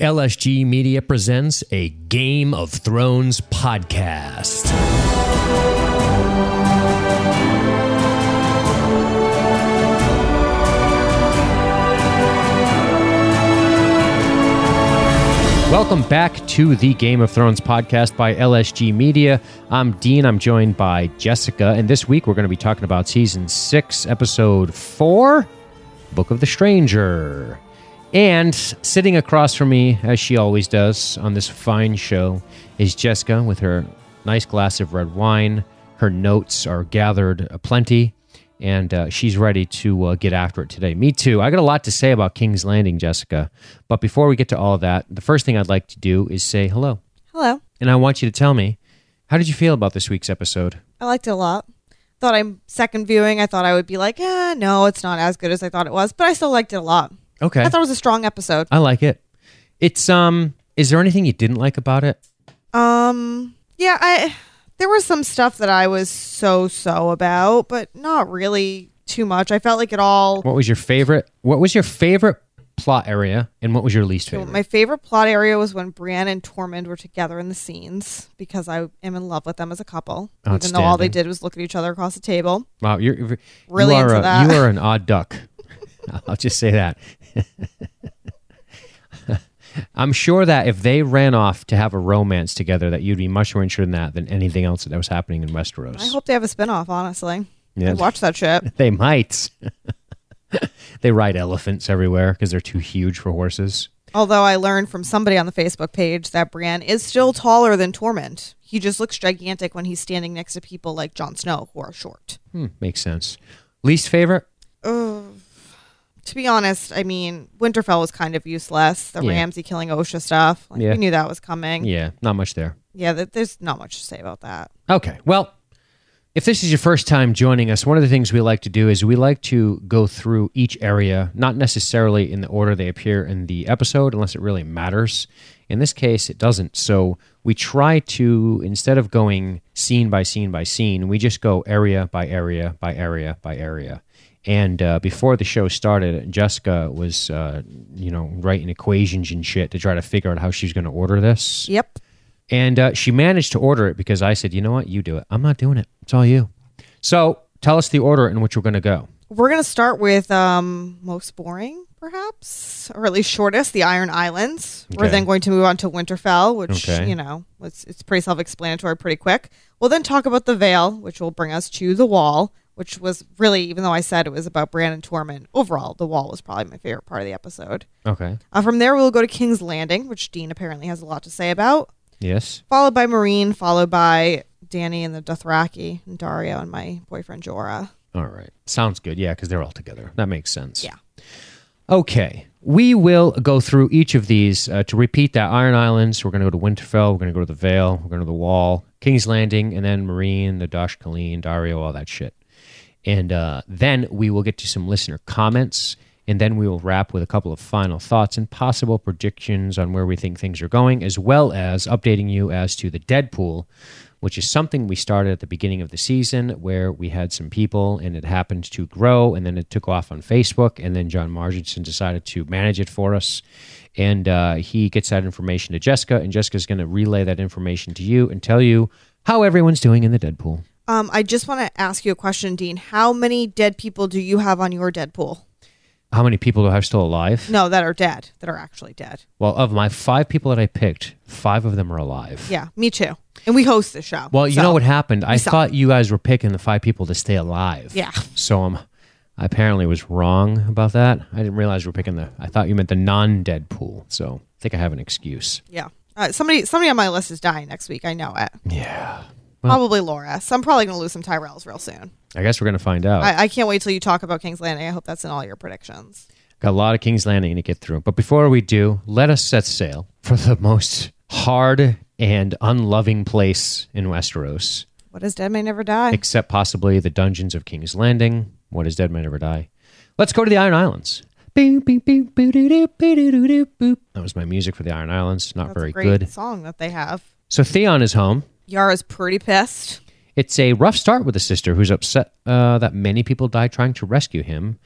LSG Media presents a Game of Thrones podcast. Welcome back to the Game of Thrones podcast by LSG Media. I'm Dean. I'm joined by Jessica. And this week we're going to be talking about season six, episode four Book of the Stranger. And sitting across from me, as she always does on this fine show, is Jessica with her nice glass of red wine. Her notes are gathered aplenty, and uh, she's ready to uh, get after it today. Me too. I got a lot to say about King's Landing, Jessica. But before we get to all of that, the first thing I'd like to do is say hello. Hello. And I want you to tell me, how did you feel about this week's episode? I liked it a lot. Thought I'm second viewing. I thought I would be like, eh, no, it's not as good as I thought it was, but I still liked it a lot. Okay. I thought it was a strong episode. I like it. It's um is there anything you didn't like about it? Um, yeah, I there was some stuff that I was so so about, but not really too much. I felt like it all. What was your favorite what was your favorite plot area and what was your least favorite? My favorite plot area was when Brienne and Tormund were together in the scenes because I am in love with them as a couple. Even though all they did was look at each other across the table. Wow, you're Really you are into a, that. You are an odd duck. I'll just say that. I'm sure that if they ran off to have a romance together, that you'd be much more interested in that than anything else that was happening in Westeros. I hope they have a spinoff. Honestly, Yeah. I'd watch that shit. they might. they ride elephants everywhere because they're too huge for horses. Although I learned from somebody on the Facebook page that Brienne is still taller than Tormund. He just looks gigantic when he's standing next to people like Jon Snow who are short. Hmm, makes sense. Least favorite? To be honest, I mean, Winterfell was kind of useless. The Yeah. Ramsay killing Osha stuff. Like, Yeah. We knew that was coming. Yeah, not much there. Yeah, th- there's not much to say about that. Okay. Well, if this is your first time joining us, one of the things we like to do is we like to go through each area, not necessarily in the order they appear in the episode, unless it really matters. In this case, it doesn't. So we try to, instead of going scene by scene by scene, we just go area by area by area by area. And uh, before the show started, Jessica was, uh, you know, writing equations and shit to try to figure out how she was going to order this. Yep. And uh, she managed to order it because I said, you know what, you do it. I'm not doing it. It's all you. So tell us the order in which we're going to go. We're going to start with um, most boring, perhaps, or at least shortest, the Iron Islands. We're then going to move on to Winterfell, which, Okay. you know, it's, it's pretty self explanatory pretty quick. We'll then talk about the Vale, which will bring us to the Wall, which was really, even though I said it was about Brandon and Tormund, overall, the Wall was probably my favorite part of the episode. Okay. Uh, from there, we'll go to King's Landing, which Dean apparently has a lot to say about, Yes. followed by Meereen, followed by Dany and the Dothraki, and Daario and my boyfriend Jorah. All right. Sounds good. Yeah, because they're all together. That makes sense. Yeah. Okay. We will go through each of these uh, to repeat that Iron Islands. We're going to go to Winterfell. We're going to go to the Vale. We're going to the Wall, King's Landing, and then Meereen, the Dosh Khaleen, Daario, all that shit. And uh, then we will get to some listener comments. And then we will wrap with a couple of final thoughts and possible predictions on where we think things are going, as well as updating you as to the Deadpool, which is something we started at the beginning of the season where we had some people and it happened to grow and then it took off on Facebook. And then John Marginson decided to manage it for us. And uh, he gets that information to Jessica, and Jessica's going to relay that information to you and tell you how everyone's doing in the Deadpool. Um, I just want to ask you a question, Dean. How many dead people do you have on your Deadpool? How many people do I have still alive? No, that are dead, that are actually dead. Well, of my five people that I picked, five of them are alive. Yeah, me too. And we host the show. Well, you so- know what happened? I saw. thought you guys were picking the five people to stay alive. Yeah. So um, I apparently was wrong about that. I didn't realize we were picking the. I thought you meant the non-dead pool. So I think I have an excuse. Yeah. Uh, somebody, somebody on my list is dying next week. I know it. Yeah. Well- Probably Loras. So I'm probably going to lose some Tyrells real soon. I guess we're gonna find out. I, I can't wait till you talk about King's Landing. I hope that's in all your predictions. Got a lot of King's Landing to get through. But before we do, let us set sail for the most hard and unloving place in Westeros, What is Dead May Never Die? except possibly the dungeons of King's Landing. What is Dead May Never Die? Let's go to the Iron Islands. Boop, boop, boop, boo-doo-doo, boop. That was my music for the Iron Islands. Not That's very a great good. song that they have. So Theon is home. Yara's pretty pissed. It's a rough start with the sister who's upset uh, that many people die trying to rescue him.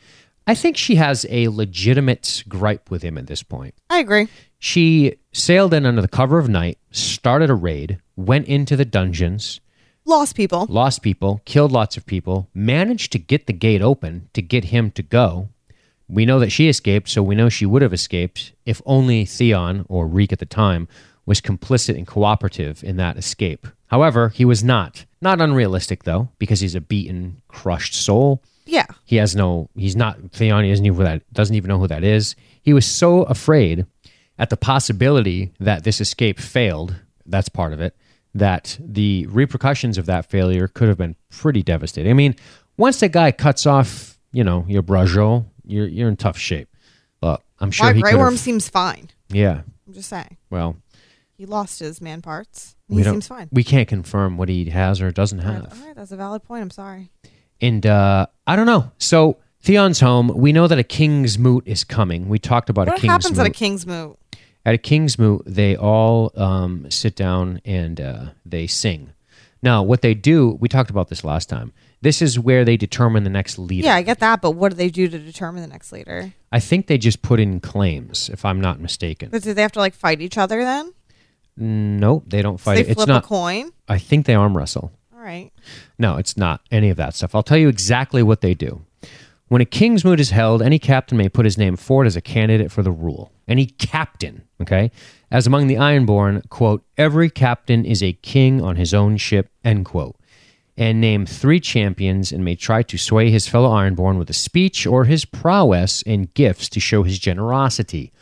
I think she has a legitimate gripe with him at this point. I agree. She sailed in under the cover of night, started a raid, went into the dungeons, Lost people. lost people, killed lots of people, managed to get the gate open to get him to go. We know that she escaped, so we know she would have escaped if only Theon, or Reek at the time, was complicit and cooperative in that escape. However, he was not. Not unrealistic, though, because he's a beaten, crushed soul. Yeah. He has no. He's not Theon. He doesn't even, that, doesn't even know who that is. He was so afraid at the possibility that this escape failed. That's part of it. That the repercussions of that failure could have been pretty devastating. I mean, once that guy cuts off, you know, your brajo, you're you're in tough shape. But I'm sure Why he Grey Worm seems fine. Yeah. I'm just saying. Well, He lost his man parts. He seems fine. We can't confirm what he has or doesn't All right, have. all right, that's a valid point. I'm sorry. And uh, I don't know. So Theon's home. We know that a king's moot is coming. We talked about a What king's happens moot. at a king's moot? At a king's moot, they all um, sit down and uh, they sing. Now, what they do, we talked about this last time. This is where they determine the next leader. Yeah, I get that, but what do they do to determine the next leader? I think they just put in claims, if I'm not mistaken. But do they have to like fight each other then? No, they don't So fight. they it. It's flip not. a coin. I think they arm wrestle. All right. No, it's not any of that stuff. I'll tell you exactly what they do. When a king's moot is held, any captain may put his name forward as a candidate for the rule. Any captain, okay? As among the Ironborn, quote, every captain is a king on his own ship, end quote. And name three champions and may try to sway his fellow Ironborn with a speech or his prowess and gifts to show his generosity.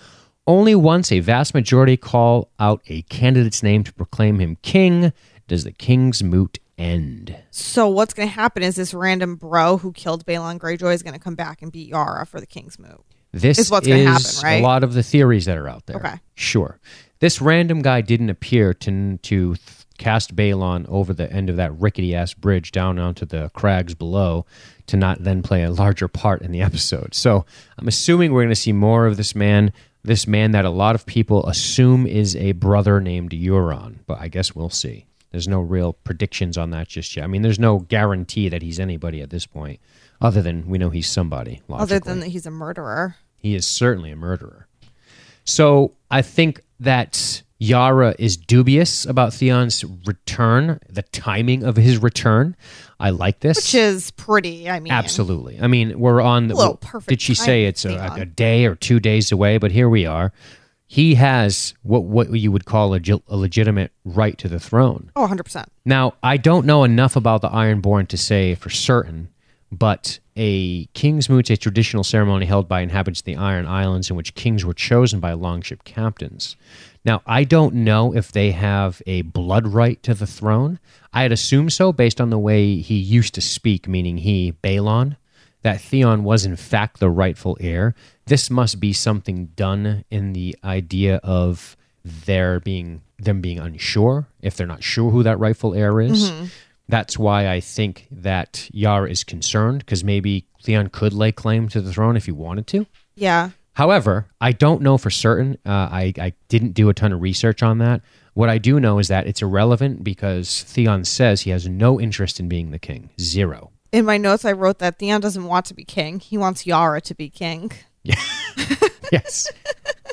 Only once a vast majority call out a candidate's name to proclaim him king does the king's moot end. So what's going to happen is this random bro who killed Balon Greyjoy is going to come back and beat Yara for the king's moot. This Is what's gonna happen, right? a lot of the theories that are out there. Okay. Sure. This random guy didn't appear to to th- cast Balon over the end of that rickety ass bridge down onto the crags below to not then play a larger part in the episode. So I'm assuming we're going to see more of this man, this man that a lot of people assume is a brother named Euron, but I guess we'll see. There's no real predictions on that just yet. I mean, there's no guarantee that he's anybody at this point, other than we know he's somebody. Other than that he's a murderer. He is certainly a murderer. So I think that Yara is dubious about Theon's return, the timing of his return. I like this. Which is pretty. I mean, Absolutely. I mean, we're on the. Well, perfect did she say it's a, a day or two days away? But here we are. He has what what you would call a, a legitimate right to the throne. Oh, 100%. Now, I don't know enough about the Ironborn to say for certain, but a King's Moot's a traditional ceremony held by inhabitants of the Iron Islands in which kings were chosen by longship captains. Now, I don't know if they have a blood right to the throne. I'd assume so based on the way he used to speak, meaning he, Balon, that Theon was in fact the rightful heir. This must be something done in the idea of their being them being unsure if they're not sure who that rightful heir is. Mm-hmm. That's why I think that Yara is concerned because maybe Theon could lay claim to the throne if he wanted to. Yeah. However, I don't know for certain. Uh, I, I didn't do a ton of research on that. What I do know is that it's irrelevant because Theon says he has no interest in being the king. Zero. In my notes, I wrote that Theon doesn't want to be king. He wants Yara to be king. yes.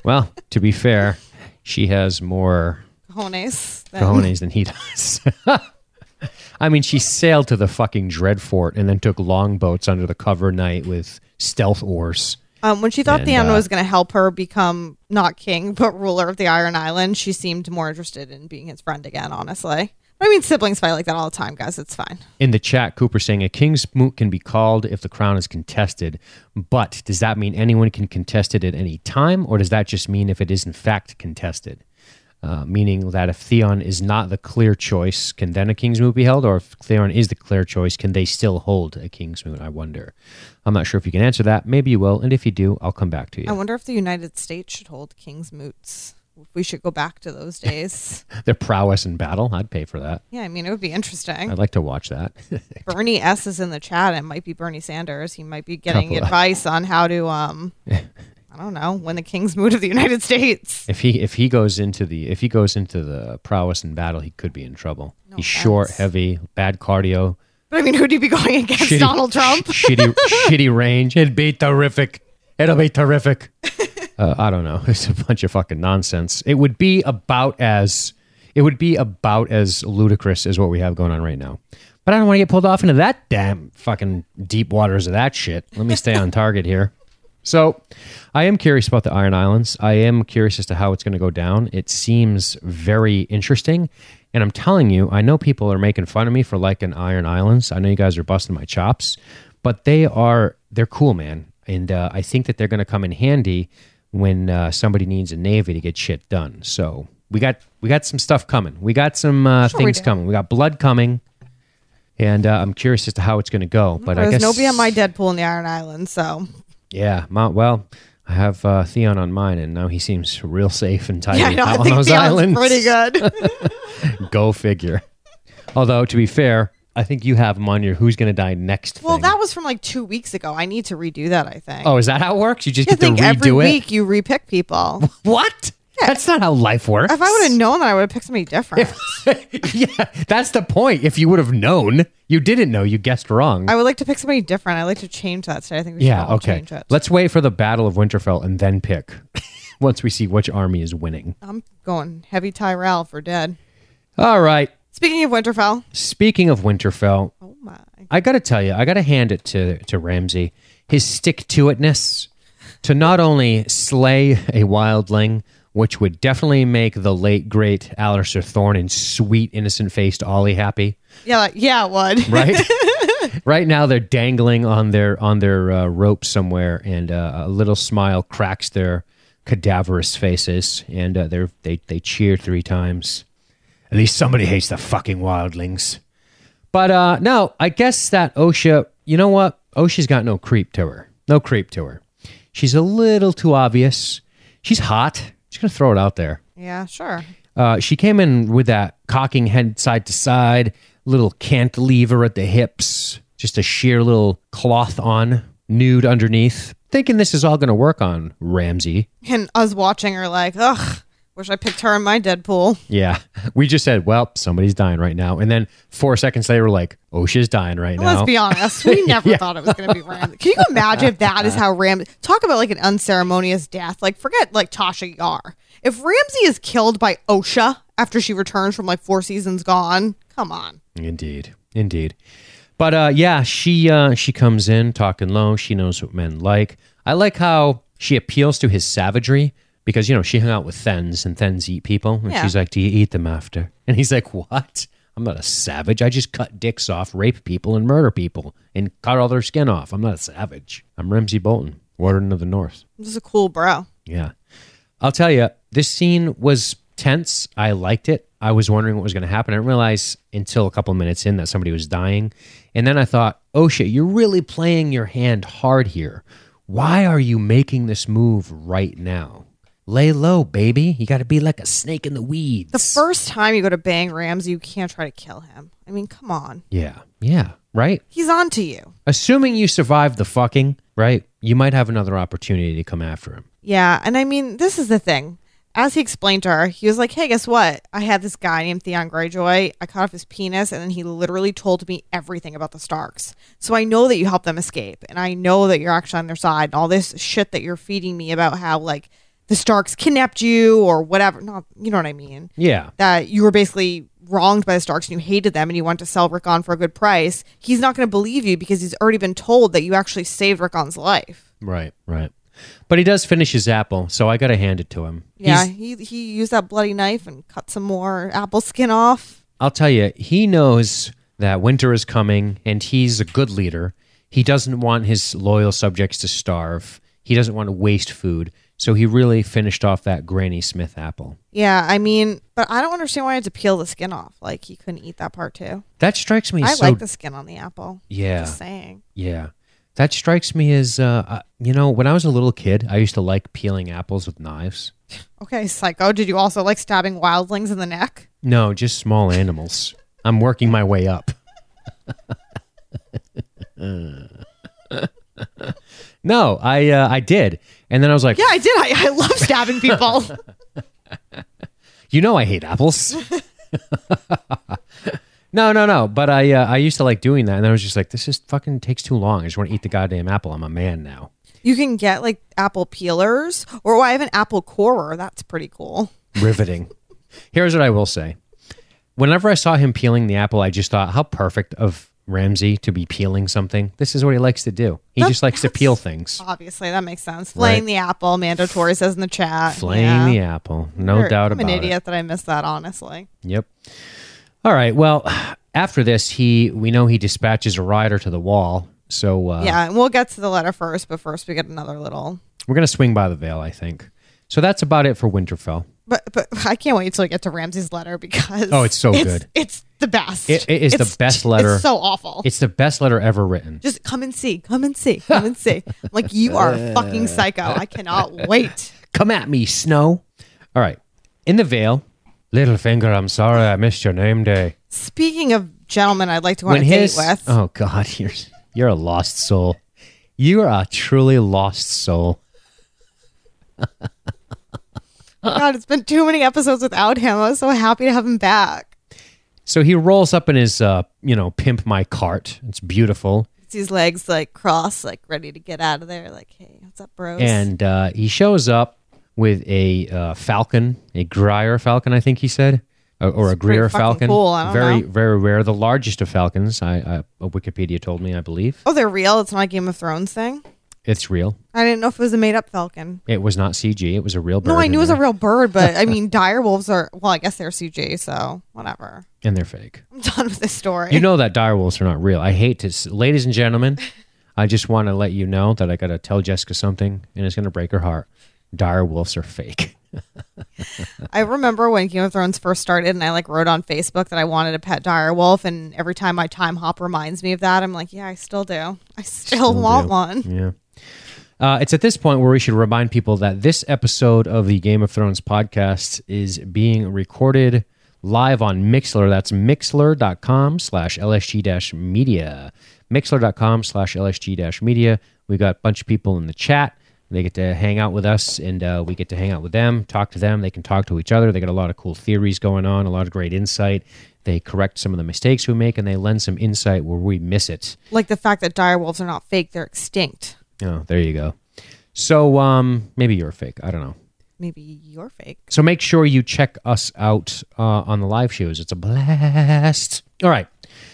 well, to be fair, she has more Cojones. than- cojones than he does. I mean, she sailed to the fucking Dreadfort and then took longboats under the cover night with stealth oars. Um, when she thought And, Theon uh, was going to help her become not king, but ruler of the Iron Island, she seemed more interested in being his friend again, honestly. I mean, siblings fight like that all the time, guys. It's fine. In the chat, Cooper saying a king's moot can be called if the crown is contested, but does that mean anyone can contest it at any time, or does that just mean if it is in fact contested? Uh, meaning that if Theon is not the clear choice, can then a king's moot be held, or if Theon is the clear choice, can they still hold a king's moot? I wonder. I'm not sure if you can answer that. Maybe you will, and if you do, I'll come back to you. I wonder if the United States should hold king's moots. We should go back to those days. Their prowess in battle, I'd pay for that. yeah, I mean, it would be interesting. I'd like to watch that. Bernie S is in the chat. It might be Bernie Sanders. He might be getting Couple of- advice on how to, um, I don't know, when the king's moot to the United States. If he if he goes into the if he goes into the prowess in battle, he could be in trouble. No He's short, heavy, bad cardio, But I mean, who'd you be going against? Donald Trump? shitty, shitty range. It'd be terrific. It'll be terrific. Uh, I don't know. It's a bunch of fucking nonsense. It would be about as it would be about as ludicrous as what we have going on right now. But I don't want to get pulled off into that damn fucking deep waters of that shit. Let me stay on target here. So, I am curious about the Iron Islands. I am curious as to how it's going to go down. It seems very interesting. And I'm telling you, I know people are making fun of me for liking Iron Islands. I know you guys are busting my chops, but they are they're cool, man. And uh, I think that they're going to come in handy when uh, somebody needs a navy to get shit done. So we got we got some stuff coming. We got some uh, Sure things do. coming. We got blood coming, and uh, I'm curious as to how it's going to go. But I There's guess nobody on my Deadpool in the Iron Islands, so yeah. My, well, I have uh, Theon on mine, and now he seems real safe and tidy yeah, I know. I out on think those Theon's islands. pretty good. Go figure. Although to be fair, I think you have him on your "Who's going to die next" well, thing. that was from like two weeks ago. I need to redo that. I think. oh, is that how it works? You just I get to think redo every it. Every week you repick people. What? That's not how life works. if I would have known that, I would have picked somebody different. yeah, that's the point. If you would have known, you didn't know. You guessed wrong. I would like to pick somebody different. I like to change that today. I think we should yeah. all Okay. change it. Let's wait for the Battle of Winterfell and then pick. Once we see which army is winning. I'm going heavy Tyrell for dead. All right. Speaking of Winterfell, Speaking of Winterfell, oh my, I got to tell you, I got to hand it to to Ramsay. His stick to itness to not only slay a wildling, which would definitely make the late great Alliser Thorne and sweet innocent faced Olly happy. yeah, like, yeah, it would. Right. right now they're dangling on their on their uh, rope somewhere, and uh, a little smile cracks their cadaverous faces, and uh, they they they cheer three times. At least somebody hates the fucking wildlings. But uh, no, I guess that OSHA, you know what? OSHA's got no creep to her. No creep to her. She's a little too obvious. She's hot. Just gonna throw it out there. Yeah, sure. Uh, she came in with that cocking head side to side, little cantilever at the hips, just a sheer little cloth on, nude underneath. Thinking this is all going to work on Ramsay. And us watching her like, ugh, wish I picked her in my Deadpool. Yeah, we just said, "Well, somebody's dying right now," and then four seconds later, we're like, "OSHA's dying right now." Let's be honest. We never thought it was going to be Ramsay. Can you imagine if that is how Ramsay talk about like an unceremonious death? Like forget like Tasha Yar. If Ramsay is killed by OSHA after she returns from like four seasons gone, come on. Indeed, indeed. But uh, yeah, she uh, she comes in talking low. She knows what men like. I like how she appeals to his savagery because you know she hung out with Thenns and Thenns eat people, and Yeah. she's like, "Do you eat them after?" And he's like, "What? I'm not a savage. I just cut dicks off, rape people, and murder people, and cut all their skin off. I'm not a savage. I'm Ramsay Bolton, Warden of the North." This is a cool bro. Yeah. I'll tell you, this scene was tense. I liked it. I was wondering what was going to happen. I didn't realize until a couple minutes in that somebody was dying. And then I thought, oh shit, you're really playing your hand hard here. Why are you making this move right now? Lay low, baby. You got to be like a snake in the weeds. The first time you go to bang Ramsay, you can't try to kill him. I mean, come on. yeah. Yeah. Right? He's on to you. Assuming you survive the fucking, right? You might have another opportunity to come after him. Yeah, and I mean, this is the thing. As he explained to her, he was like, "Hey, guess what? I had this guy named Theon Greyjoy. I cut off his penis, and then he literally told me everything about the Starks. So I know that you helped them escape, and I know that you're actually on their side. And all this shit that you're feeding me about how like the Starks kidnapped you or whatever. Not, you know what I mean? Yeah. That you were basically wronged by the Starks and you hated them, and you wanted to sell Rickon for a good price. He's not going to believe you because he's already been told that you actually saved Rickon's life." Right. Right. But he does finish his apple, so I got to hand it to him. Yeah, He's- he he used that bloody knife and cut some more apple skin off. I'll tell you, he knows that winter is coming and he's a good leader. He doesn't want his loyal subjects to starve. He doesn't want to waste food. So he really finished off that Granny Smith apple. Yeah, I mean, but I don't understand why I had to peel the skin off. Like he couldn't eat that part too. That strikes me I so like the skin on the apple. Yeah. Just saying. Yeah. That strikes me as uh, uh you know, when I was a little kid, I used to like peeling apples with knives. Okay, psycho. Did you also like stabbing wildlings in the neck? No, just small animals. I'm working my way up. no, I uh, I did. And then I was like, Yeah, I did. I, I love stabbing people. You know I hate apples. No, no, no. But I uh, I used to like doing that, and I was just like, this just fucking takes too long. I just want to eat the goddamn apple. I'm a man now. You can get like apple peelers, or I have an apple corer. That's pretty cool. Riveting. Here's what I will say. Whenever I saw him peeling the apple, I just thought, how perfect of Ramsay to be peeling something. This is what he likes to do. He That- just likes to peel things. Obviously, that makes sense. Flaying Right. the apple, Mando Tori says in the chat. Flaying Yeah. the apple. No doubt I'm about an it. idiot that I missed that. Honestly, Yep. All right. Well, after this, he we know he dispatches a rider to the wall. So uh, yeah, and we'll get to the letter first. But first, we get another little. we're gonna swing by the Vale, I think. So that's about it for Winterfell. But but I can't wait till we get to Ramsay's letter because Oh, it's so good. It's the best. It- it is the best letter. It's so awful. It's the best letter ever written. Just come and see. Come and see. Come and see. I'm like you are a fucking uh. psycho. I cannot wait. Come at me, Snow. All right. In the Vale, Littlefinger, I'm sorry I missed your name day. Speaking of gentlemen, I'd like to go on a date with. oh god, you're you're a lost soul. You are a truly lost soul. God, it's been too many episodes without him. I was so happy to have him back. So he rolls up in his uh, you know, pimp my cart. It's beautiful. It's his legs like crossed, like ready to get out of there. Like, hey, what's up, bros? and uh, he shows up with a uh, falcon, a Grier falcon, I think he said, or, or a Greer falcon. cool. Very, know. very rare. The largest of falcons. I, I Wikipedia told me, I believe oh, they're real. It's not a Game of Thrones thing. It's real. I didn't know if it was a made up falcon. It was not CG. It was a real bird. No, I knew it was a real bird, but I mean, dire wolves are. Well, I guess they're CG, so whatever. and they're fake. I'm done with this story. You know that dire wolves are not real. I hate to, s- ladies and gentlemen. I just want to let you know that I got to tell Jessica something, and it's going to break her heart. Dire wolves are fake. I remember when Game of Thrones first started, and I like wrote on Facebook that I wanted a pet dire wolf, and every time my Timehop reminds me of that, I'm like, yeah, I still do. I still, want do. one. Yeah. Uh, it's at this point where we should remind people that this episode of the Game of Thrones podcast is being recorded live on Mixlr. That's mixlr.com slash LSG dash media. Mixlr.com slash LSG dash media. We got a bunch of people in the chat. They get to hang out with us and uh, we get to hang out with them, talk to them. They can talk to each other. They got a lot of cool theories going on, a lot of great insight. They correct some of the mistakes we make and they lend some insight where we miss it. Like the fact that dire wolves are not fake; they're extinct. Oh, there you go. So um, maybe you're fake. I don't know. Maybe you're fake. So make sure you check us out uh, on the live shows. It's a blast. All right.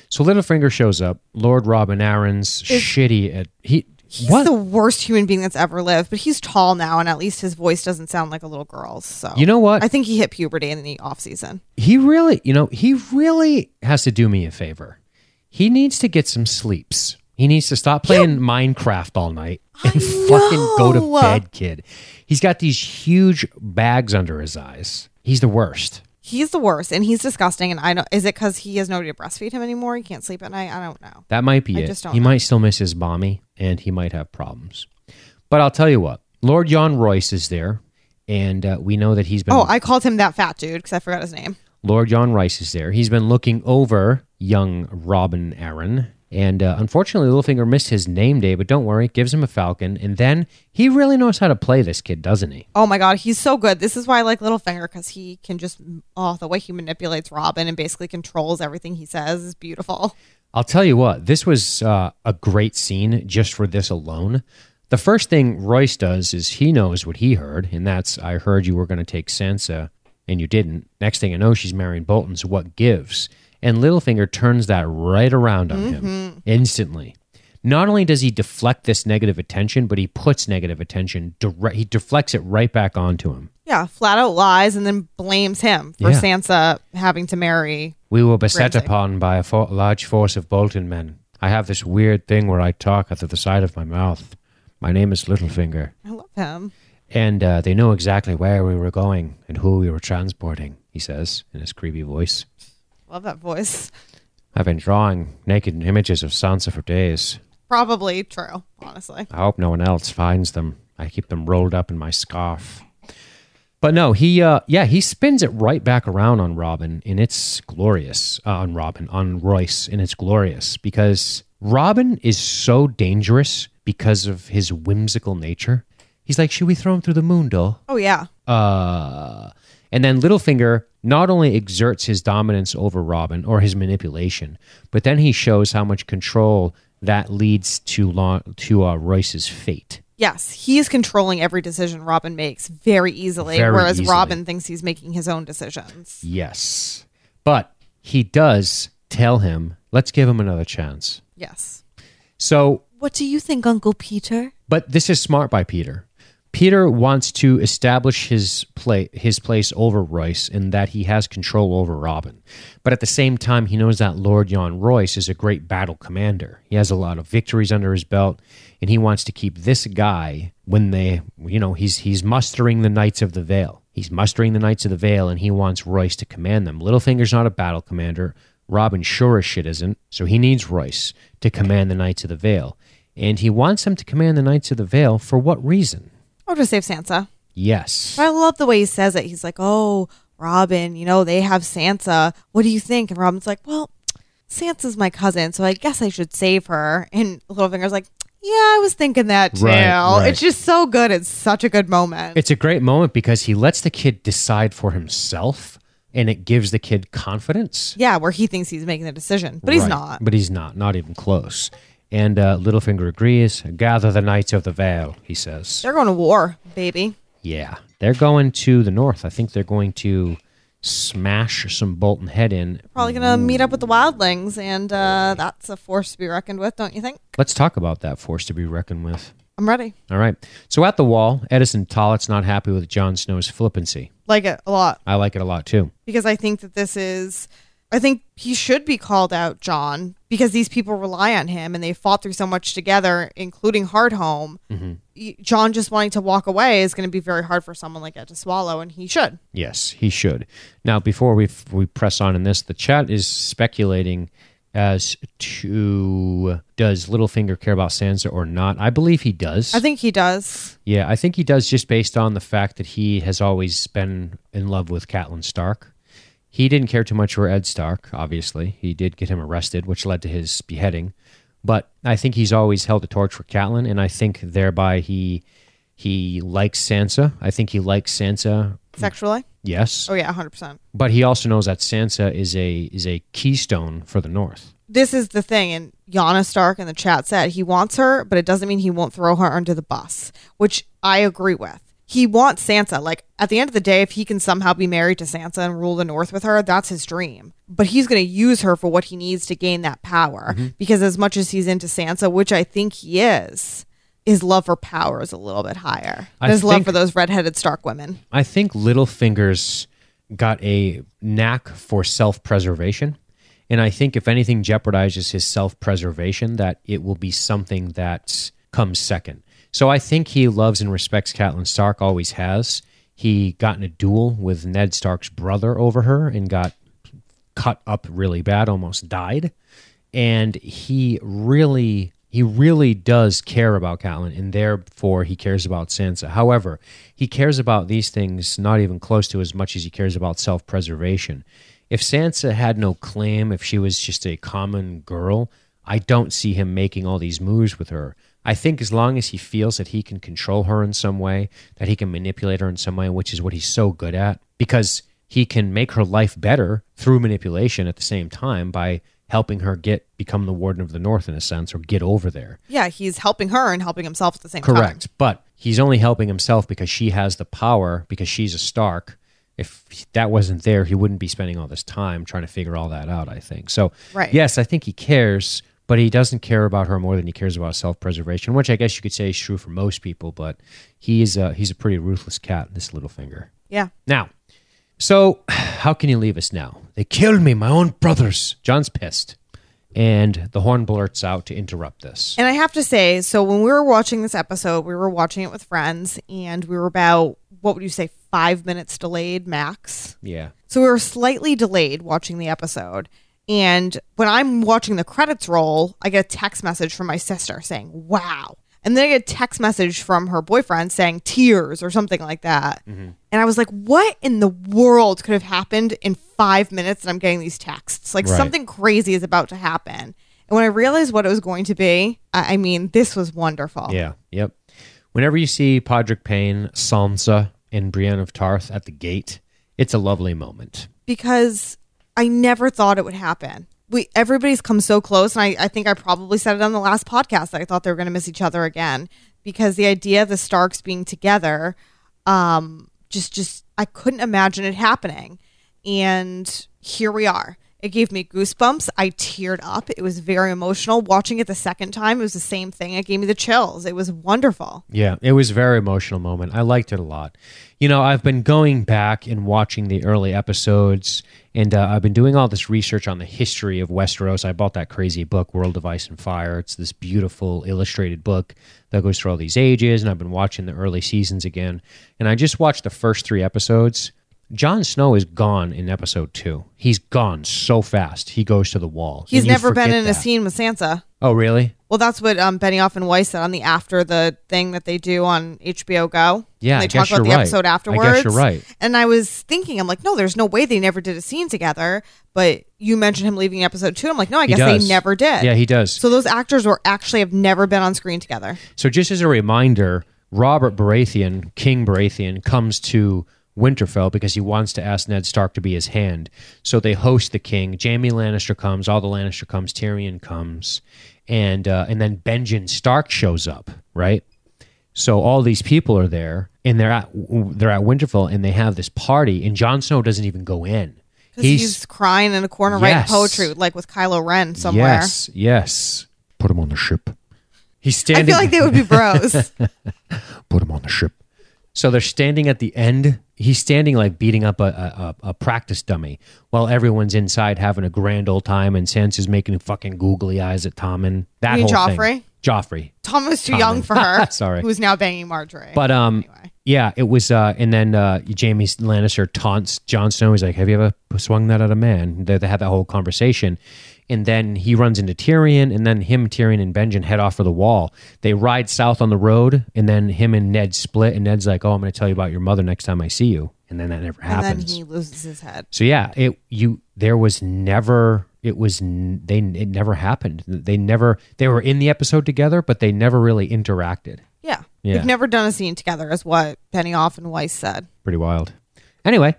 So Littlefinger shows up. Lord Robin Arryn's shitty at he. He's what the worst human being that's ever lived, but he's tall now, and at least his voice doesn't sound like a little girl's. So you know what? I think he hit puberty in the off season. he really, you know, he really has to do me a favor. He needs to get some sleeps. He needs to stop playing Minecraft all night and fucking go to know. bed, kid. He's got these huge bags under his eyes. He's the worst. He's the worst, and he's disgusting. And I don't. Is it because he has nobody to breastfeed him anymore? He can't sleep at night. I don't know. That might be I it. just don't he know. might still miss his mommy and he might have problems. But I'll tell you what, Lord Jon Royce is there, and uh, we know that he's been. Oh, I called him that fat dude because I forgot his name. Lord Jon Royce is there. He's been looking over young Robin Arryn. And uh, unfortunately, Littlefinger missed his name day, but don't worry, gives him a falcon. And then he really knows how to play this kid, doesn't he? Oh my god, he's so good. This is why I like Littlefinger because he can just oh the way he manipulates Robin and basically controls everything he says is beautiful. I'll tell you what, this was uh, a great scene just for this alone. The first thing Royce does is he knows what he heard, and that's I heard you were going to take Sansa, and you didn't. Next thing I know, she's marrying Bolton, so what gives? And Littlefinger turns that right around on him instantly. Not only does he deflect this negative attention, but he puts negative attention direct. He deflects it right back onto him. Yeah, flat out lies and then blames him for Yeah. Sansa having to marry. We were beset Ramsay. upon by a fo- large force of Bolton men. I have this weird thing where I talk out of the side of my mouth. My name is Littlefinger. I love him. And uh, they know exactly where we were going and who we were transporting, he says in his creepy voice. Love that voice. I've been drawing naked images of Sansa for days. Probably true, honestly. I hope no one else finds them. I keep them rolled up in my scarf. But no, he, uh, yeah, he spins it right back around on Robin, and it's glorious. Uh, on Robin, on Royce, and it's glorious because Robin is so dangerous because of his whimsical nature. He's like, should we throw him through the moon door? Oh yeah. uh And then Littlefinger not only exerts his dominance over Robin or his manipulation, but then he shows how much control that leads to Lo- to uh, Royce's fate. Yes, he is controlling every decision Robin makes very easily, Very whereas easily. Robin thinks he's making his own decisions. Yes. But he does tell him, let's give him another chance. Yes. So, What do you think, Uncle Peter? but this is smart by Peter. Peter wants to establish his play his place over Royce in that he has control over Robin. But at the same time, he knows that Lord Jon Royce is a great battle commander. He has a lot of victories under his belt, and he wants to keep this guy when they you know, he's he's mustering the Knights of the Vale. He's mustering the Knights of the Vale and he wants Royce to command them. Littlefinger's not a battle commander. Robin sure as shit isn't. So he needs Royce to command the Knights of the Vale. And he wants him to command the Knights of the Vale for what reason? Oh, to save Sansa. Yes. But I love the way he says it. He's like, "Oh, Robin, you know they have Sansa. What do you think?" And Robin's like, "Well, Sansa's my cousin, so I guess I should save her." And Littlefinger's like, "Yeah, I was thinking that too." Right, right. It's just so good. It's such a good moment. It's a great moment because he lets the kid decide for himself and it gives the kid confidence. yeah, where he thinks he's making the decision, but he's not. But he's not, not even close. And uh, Littlefinger agrees. Gather the Knights of the Vale, he says. They're going to war, baby. Yeah. They're going to the north. I think they're going to smash some Bolton Head in. Probably going to meet up with the wildlings, and uh, that's a force to be reckoned with, don't you think? Let's talk about that force to be reckoned with. I'm ready. All right. So at the wall, Edison Tollett's not happy with Jon Snow's flippancy. Like it a lot. I like it a lot too. because I think that this is I think he should be called out, Jon, because these people rely on him and they fought through so much together, including Hardhome. Mm-hmm. Y- Jon just wanting to walk away is going to be very hard for someone like that to swallow, and he should. Yes, he should. Now, before we we press on in this, the chat is speculating as to does Littlefinger care about Sansa or not? I believe he does. I think he does. yeah, I think he does just based on the fact that he has always been in love with Catelyn Stark. He didn't care too much for Ed Stark, obviously. He did get him arrested, which led to his beheading. But I think he's always held a torch for Catelyn, and I think thereby he he likes Sansa. I think he likes Sansa. Sexually? Yes, Oh yeah, hundred percent. but he also knows that Sansa is a is a keystone for the North. This is the thing, and Yana Stark in the chat said he wants her, but it doesn't mean he won't throw her under the bus, which I agree with. He wants Sansa. Like at the end of the day, if he can somehow be married to Sansa and rule the North with her, that's his dream. But he's going to use her for what he needs to gain that power. Mm-hmm. Because as much as he's into Sansa, which I think he is, his love for power is a little bit higher. I His love for those redheaded Stark women. I think Littlefinger's got a knack for self preservation. And I think if anything jeopardizes his self preservation, that it will be something that comes second. So I think he loves and respects Catelyn Stark, always has. He got in a duel with Ned Stark's brother over her and got cut up really bad, almost died. And he really, he really does care about Catelyn, and therefore he cares about Sansa. However, he cares about these things not even close to as much as he cares about self preservation. If Sansa had no claim, if she was just a common girl, I don't see him making all these moves with her. I think as long as he feels that he can control her in some way, that he can manipulate her in some way, which is what he's so good at, because he can make her life better through manipulation at the same time by helping her get become the warden of the north in a sense or get over there. Yeah, he's helping her and helping himself at the same time. Correct. But he's only helping himself because she has the power because she's a Stark. If that wasn't there, he wouldn't be spending all this time trying to figure all that out, I think. So, Right. yes, I think he cares, but he doesn't care about her more than he cares about self-preservation, which I guess you could say is true for most people, but he is a, he's a pretty ruthless cat, this little finger. Yeah. Now, so how can you leave us now? They killed me, my own brothers. Jon's pissed. And the horn blurts out to interrupt this. And I have to say, so when we were watching this episode, we were watching it with friends, and we were about what would you say, five minutes delayed max. Yeah. So we were slightly delayed watching the episode. And when I'm watching the credits roll, I get a text message from my sister saying, wow. And then I get a text message from her boyfriend saying tears or something like that. Mm-hmm. And I was like, what in the world could have happened in five minutes that I'm getting these texts? Like Right. something crazy is about to happen. And when I realized what it was going to be, I, I mean, this was wonderful. Yeah. Yep. Whenever you see Podrick Payne, Sansa, and Brienne of Tarth at the gate, It's a lovely moment. because I never thought it would happen. We everybody's come so close, and I, I think I probably said it on the last podcast that I thought they were going to miss each other again because the idea of the Starks being together, um, just just I couldn't imagine it happening, and here we are. It gave me goosebumps. I teared up. It was very emotional. Watching it the second time, it was the same thing. It gave me the chills. It was wonderful. Yeah, it was a very emotional moment. I liked it a lot. You know, I've been going back and watching the early episodes, and uh, I've been doing all this research on the history of Westeros. I bought that crazy book, World of Ice and Fire. It's this beautiful illustrated book that goes through all these ages, and I've been watching the early seasons again. And I just watched the first three episodes. Jon Snow is gone in episode two. He's gone so fast. He goes to the wall. He's never been in a scene with Sansa. Oh, really? Well, that's what um, Benioff and Weiss said on the after the thing that they do on HBO Go. Yeah, they I talk about the right. episode I guess afterwards. you're right. And I was thinking, I'm like, no, there's no way they never did a scene together. But you mentioned him leaving episode two. I'm like, no, I He guess does. they never did. Yeah, he does. so those actors were actually have never been on screen together. So, just as a reminder, Robert Baratheon, King Baratheon, comes to Winterfell because he wants to ask Ned Stark to be his hand. So they host the king. Jamie Lannister comes. All the Lannister comes. Tyrion comes, and uh, and then Benjen Stark shows up. Right. So all these people are there, and they're at they're at Winterfell, and they have this party, and Jon Snow doesn't even go in. Because he's, crying in a corner writing poetry, like with Kylo Ren somewhere. Yes, yes. Put him on the ship. He's standing. I feel like they would be bros. put him on the ship. So they're standing at the end. He's standing like beating up a, a, a practice dummy while everyone's inside having a grand old time, and Sansa's making fucking googly eyes at Tommen. That You mean whole Joffrey? thing. Joffrey. Tom was too Tommen. young for her. Sorry. Who's now banging Margaery. But um, Anyway. yeah, it was. Uh, and then uh, Jamie Lannister taunts Jon Snow. He's like, "Have you ever swung that at a man?" They, they had that whole conversation, and then he runs into Tyrion, and then him, Tyrion, and Benjen head off for the wall. They ride south on the road, and then him and Ned split. And Ned's like, "Oh, I'm going to tell you about your mother next time I see you," and then that never happens. and then he loses his head. so yeah, it you there was never. It was they. It never happened. They never. They were in the episode together, but they never really interacted. Yeah. Yeah. They've never done a scene together, is what Benioff and Weiss said. pretty wild. Anyway,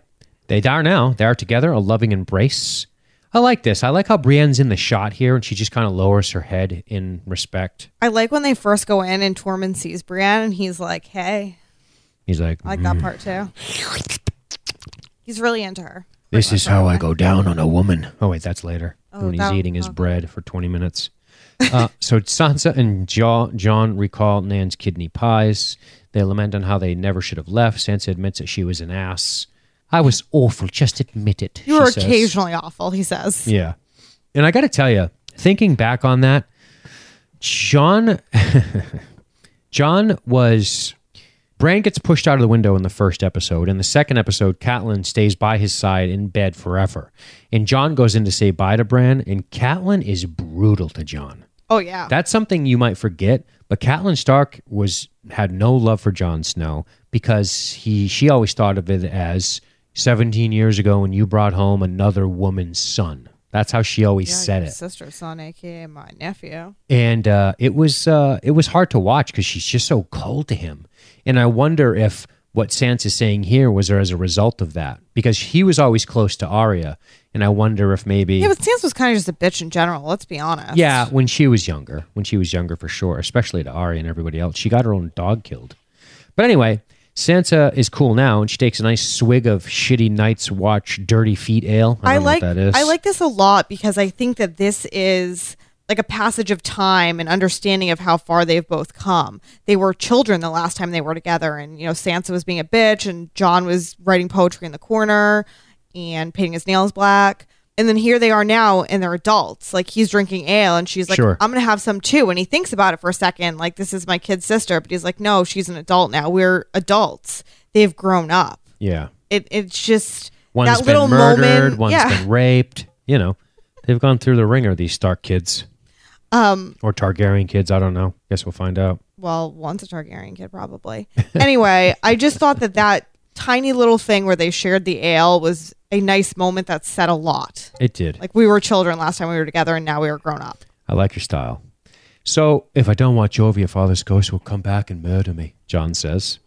they are now. They are together, a loving embrace. I like this. I like how Brienne's in the shot here, and she just kind of lowers her head in respect. I like when they first go in and Tormund sees Brienne and he's like, hey, He's like, I like that part too. He's really into her. "This is how I go down on a woman." Oh wait, that's later Oh, when he's that- eating his okay. bread for twenty minutes. uh, so Sansa and jo- Jon recall Nan's kidney pies. They lament on how they never should have left. Sansa admits that she was an ass. I was awful. Just admit it. You she were says. occasionally awful, he says. Yeah. And I got to tell you, thinking back on that, Jon Jon was Bran gets pushed out of the window in the first episode. In the second episode, Catelyn stays by his side in bed forever. And Jon goes in to say bye to Bran, and Catelyn is brutal to Jon. Oh, yeah. That's something you might forget, but Catelyn Stark was had no love for Jon Snow because he she always thought of it as 17 years ago when you brought home another woman's son. That's how she always yeah, said it. sister's son, aka my nephew. And uh, it was uh, it was hard to watch because she's just so cold to him. And I wonder if what Sansa's saying here was there as a result of that because he was always close to Arya, and I wonder if maybe Yeah, but Sansa was kind of just a bitch in general. Let's be honest. Yeah, when she was younger, when she was younger for sure, especially to Arya and everybody else, she got her own dog killed. But anyway, Sansa is cool now, and she takes a nice swig of shitty Night's Watch Dirty Feet Ale. I, I like that is. I like this a lot because I think that this is like a passage of time and understanding of how far they've both come. They were children the last time they were together, and you know Sansa was being a bitch, and Jon was writing poetry in the corner and painting his nails black. And then here they are now, and they're adults. Like he's drinking ale, and she's like, Sure. "I'm gonna have some too." And he thinks about it for a second, like this is my kid's sister, but he's like, "No, she's an adult now. We're adults. They've grown up." Yeah, It it's just one's that been little murdered, moment. one's yeah. been raped. You know, they've gone through the ringer. These Stark kids Um, or Targaryen kids. I don't know. Guess we'll find out. well, once a Targaryen kid, probably. anyway, I just thought that that tiny little thing where they shared the ale was a nice moment that said a lot. It did. Like we were children last time we were together, and now we are grown up. I like your style. So, if I don't watch over, your father's ghost will come back and murder me, Jon says.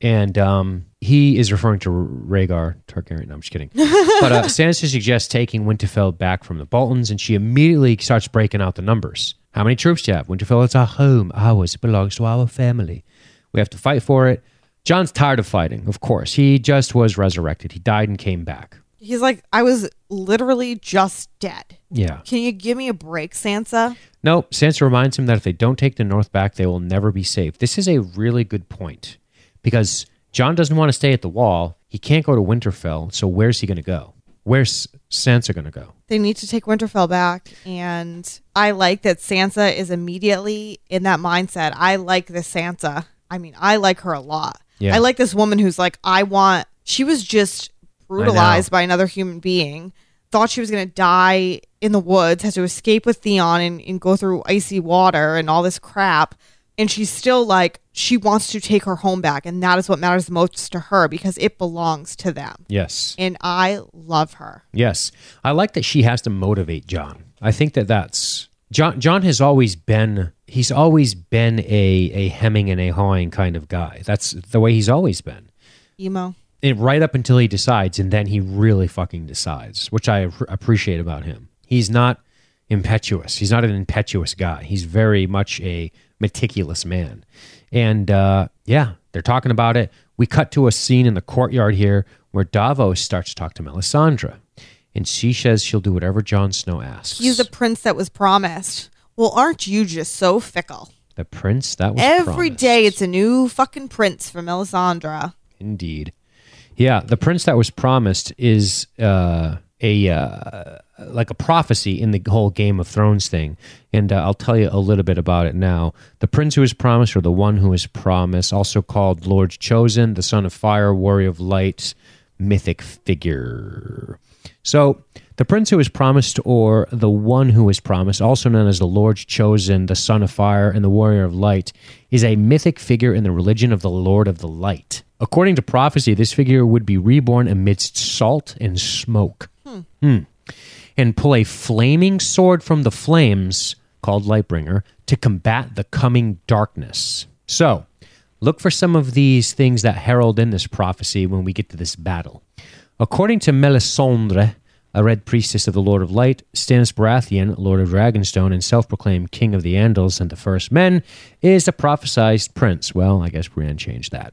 And um, he is referring to Rhaegar Targaryen. No, I'm just kidding. but uh, Sansa suggests taking Winterfell back from the Boltons, and she immediately starts breaking out the numbers. How many troops do you have? Winterfell, it's our home, ours. It belongs to our family. We have to fight for it. Jon's tired of fighting, of course. He just was resurrected. He died and came back. He's like, I was literally just dead. Yeah. Can you give me a break, Sansa? No, Sansa reminds him that if they don't take the North back, they will never be safe. This is a really good point because Jon doesn't want to stay at the wall. He can't go to Winterfell, so where's he going to go? Where's Sansa going to go? They need to take Winterfell back. And I like that Sansa is immediately in that mindset. I like this Sansa. I mean, I like her a lot. Yeah. I like this woman who's like, I want, she was just brutalized by another human being, thought she was going to die in the woods, has to escape with Theon and, and go through icy water and all this crap. And she's still like, she wants to take her home back. And that is what matters most to her because it belongs to them. Yes. And I love her. Yes. I like that she has to motivate Jon. I think that that's Jon Jon has always been he's always been a a hemming and a hawing kind of guy. That's the way he's always been. Emo. And right up until he decides and then he really fucking decides, which I appreciate about him. He's not impetuous. He's not an impetuous guy. He's very much a meticulous man. And uh, yeah, they're talking about it. We cut to a scene in the courtyard here where Davos starts to talk to Melisandre. And she says she'll do whatever Jon Snow asks. He's the prince that was promised. Well, aren't you just so fickle? the prince that was Every promised. day it's a new fucking prince from Melisandre. Indeed. Yeah, the prince that was promised is uh, a uh, like a prophecy in the whole Game of Thrones thing, and uh, I'll tell you a little bit about it now. The prince who is promised, or the one who is promised, also called Lord Chosen, the son of fire, warrior of light, mythic figure. So, the prince who is promised, or the one who is promised, also known as the Lord's Chosen, the son of fire, and the warrior of light, is a mythic figure in the religion of the Lord of the Light. According to prophecy, this figure would be reborn amidst salt and smoke. Hmm. And pull a flaming sword from the flames, called Lightbringer, to combat the coming darkness. So, look for some of these things that herald in this prophecy when we get to this battle. According to Melisandre, a red priestess of the Lord of Light, Stannis Baratheon, Lord of Dragonstone, and self-proclaimed King of the Andals and the First Men, is the prophesied prince. Well, I guess Brienne changed that.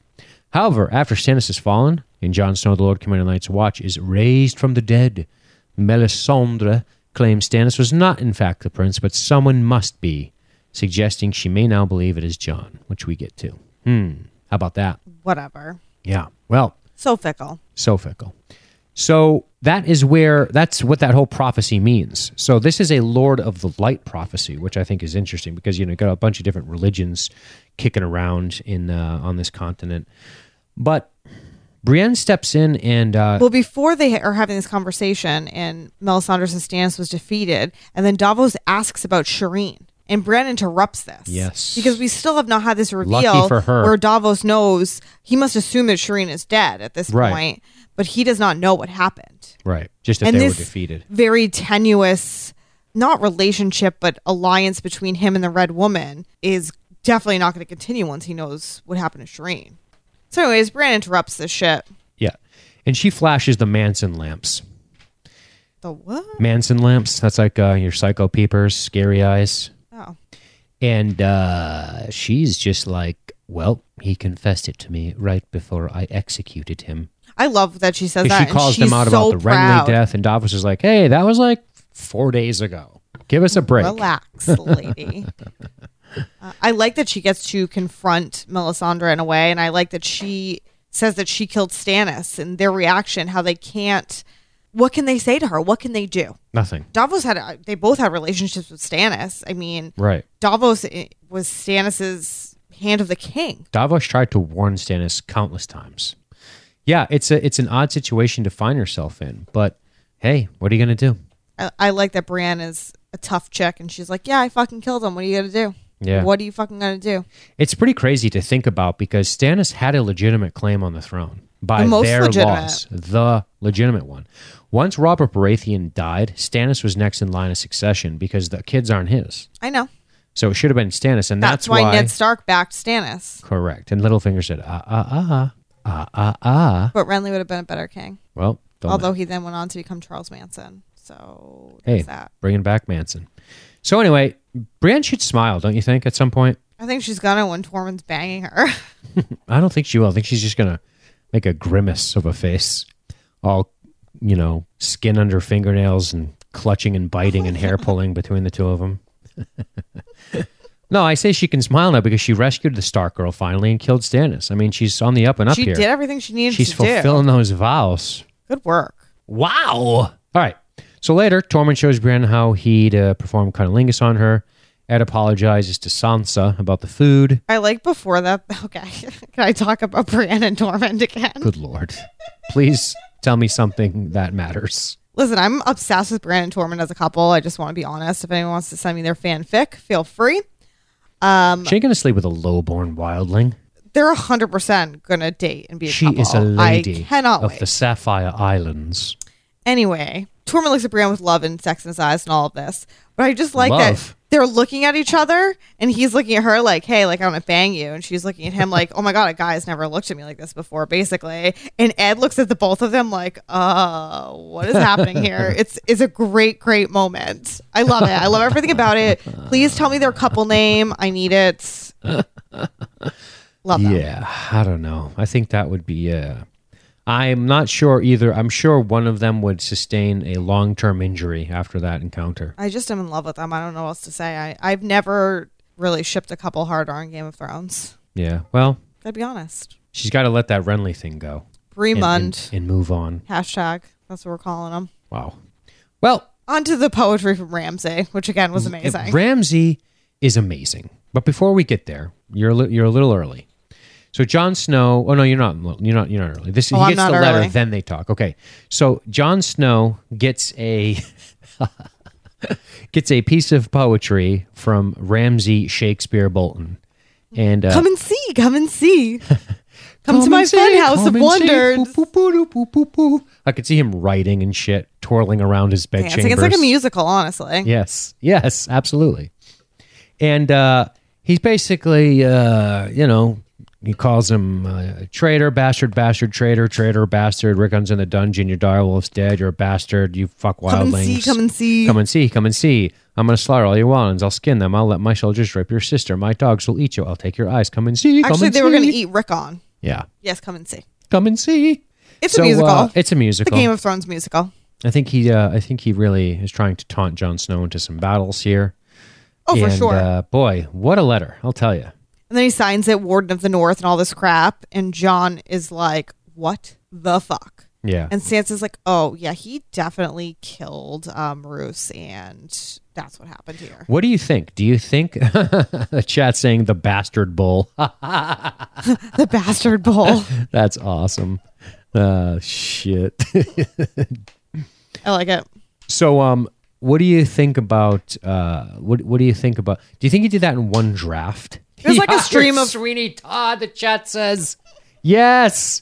However, after Stannis has fallen, and Jon Snow, the Lord Commander of the Night's Watch, is raised from the dead, Melisandre claims Stannis was not, in fact, the prince, but someone must be, suggesting she may now believe it is Jon, which we get to. Hmm. How about that? Whatever. Yeah. Well, So fickle. so fickle. So that is where that's what that whole prophecy means. So this is a Lord of the Light prophecy, which I think is interesting because you know you got a bunch of different religions kicking around in uh, on this continent. But Brienne steps in and uh, Well, before they are having this conversation, and Melisandre's stance was defeated, and then Davos asks about Shireen, and Brienne interrupts this. Yes. because we still have not had this reveal Lucky for her. where Davos knows he must assume that Shireen is dead at this Right. point, but he does not know what happened. right, just that and they this were defeated. very tenuous, not relationship, but alliance between him and the Red Woman is definitely not going to continue once he knows what happened to Shireen. So, anyways, Brienne interrupts this shit. Yeah, and she flashes the Manson lamps. The what? Manson lamps. That's like uh, your psycho peepers, scary eyes. And uh, she's just like, well, he confessed it to me right before I executed him. I love that she says that. she calls them out so about the proud. Renly death, and Davos is like, hey, that was like four days ago. Give us a break. Relax, lady. uh, I like that she gets to confront Melisandre in a way, and I like that she says that she killed Stannis and their reaction, how they can't. What can they say to her? What can they do? Nothing. Davos had, they both had relationships with Stannis. I mean, Right. Davos eh, was Stannis's hand of the king. Davos tried to warn Stannis countless times. Yeah, it's a it's an odd situation to find yourself in, but hey, what are you gonna do? I, I like that Brienne is a tough chick, and she's like, "Yeah, I fucking killed him. What are you gonna do? Yeah. What are you fucking gonna do?" It's pretty crazy to think about because Stannis had a legitimate claim on the throne by The their legitimate. laws, the legitimate one. Once Robert Baratheon died, Stannis was next in line of succession because the kids aren't his. I know. So it should have been Stannis, and That's, that's, why, Ned Stark backed Stannis. correct. And Littlefinger said, "Ah ah ah." Ah, ah, ah. But Renly would have been a better king. Well, don't Although he then went on to become Charles Manson. So Hey. that. bringing back Manson. So anyway, Brienne should smile, don't you think, at some point? I think she's gonna when Tormund's banging her. I don't think she will. I think she's just gonna make a grimace of a face, all you know, skin under fingernails and clutching and biting and hair pulling between the two of them. no, I say she can smile now because she rescued the Stark girl finally and killed Stannis. I mean, she's on the up and up she here. did everything she needed she's to fulfilling those vows. do. Good work. Wow. All right. So later, Tormund shows Brienne how he'd uh, perform cunnilingus on her. Edd apologizes to Sansa about the food. I like before that. Okay, can I talk about Brienne and Tormund again? Good lord. Please tell me something that matters. Listen, I'm obsessed with Brienne and Tormund as a couple. I just want to be honest. If anyone wants to send me their fanfic, feel free. Um, She ain't gonna sleep with a lowborn wildling. they're hundred percent gonna date and be a She couple. is a lady I cannot of wait. the Sapphire Islands. Anyway, Tormund looks at Brienne with love and sex in his eyes and all of this. But I just like that Love. They're looking at each other and he's looking at her like, hey, like I want to bang you. And she's looking at him like, oh my God, a guy has never looked at me like this before, basically. And Edd looks at the both of them like, uh, what is happening here? It's it's a great, great moment. I love it. I love everything about it. Please tell me their couple name. I need it. Love them. Yeah, I don't know. I think that would be. Uh, I'm not sure either. I'm sure one of them would sustain a long term injury after that encounter. I just am in love with them. I don't know what else to say. I, I've never really shipped a couple hard on Game of Thrones. Yeah. Well, Gotta be honest. she's got to let that Renly thing go and, Remund. and, and move on. Hashtag. That's what we're calling them. Wow. Well, On to the poetry from Ramsay, which again was mm, amazing. Ramsay is amazing. But before we get there, you're you're a little early. So Jon Snow. Oh no, you're not. You're not. You're not early. This Oh, he gets the letter, early. then they talk. Okay. So Jon Snow gets a gets a piece of poetry from Ramsay Shakespeare Bolton, and uh, come and see. Come and see. Come, to my see, fun house of wonders. I could see him writing and shit, twirling around his bed Dancing. chambers. It's like a musical, honestly. Yes, yes, absolutely. And uh, he's basically, uh, you know, he calls him uh, traitor, bastard, bastard, traitor, traitor, bastard. Rickon's in the dungeon. Your direwolf's dead. You're a bastard. You fuck wildlings. Come and see. Come and see. Come and see. Come and see. I'm going to slaughter all your wildlings. I'll skin them. I'll let my soldiers rape your sister. My dogs will eat you. I'll take your eyes. Come and see. Come Actually, and they were going to eat Rickon. Yeah. Yes, come and see. Come and see. It's So, a musical. uh, it's a musical. the. Game of Thrones musical. I think he. Uh, I think he really is trying to taunt Jon Snow into some battles here. Oh, for and, sure. Uh, boy, what a letter! I'll tell you. And then he signs it, Warden of the North, and all this crap. And Jon is like, "What the fuck?" Yeah. And Sansa's like, "Oh yeah, he definitely killed um, Roose, and that's what happened here." what do you think? Do you think the chat saying the bastard bull? the bastard bull. That's awesome. Uh, shit. I like it. so, um, what do you think about? Uh, what What do you think about? Do you think he did that in one draft? There's like a stream of- Sweeney Todd. The chat says yes.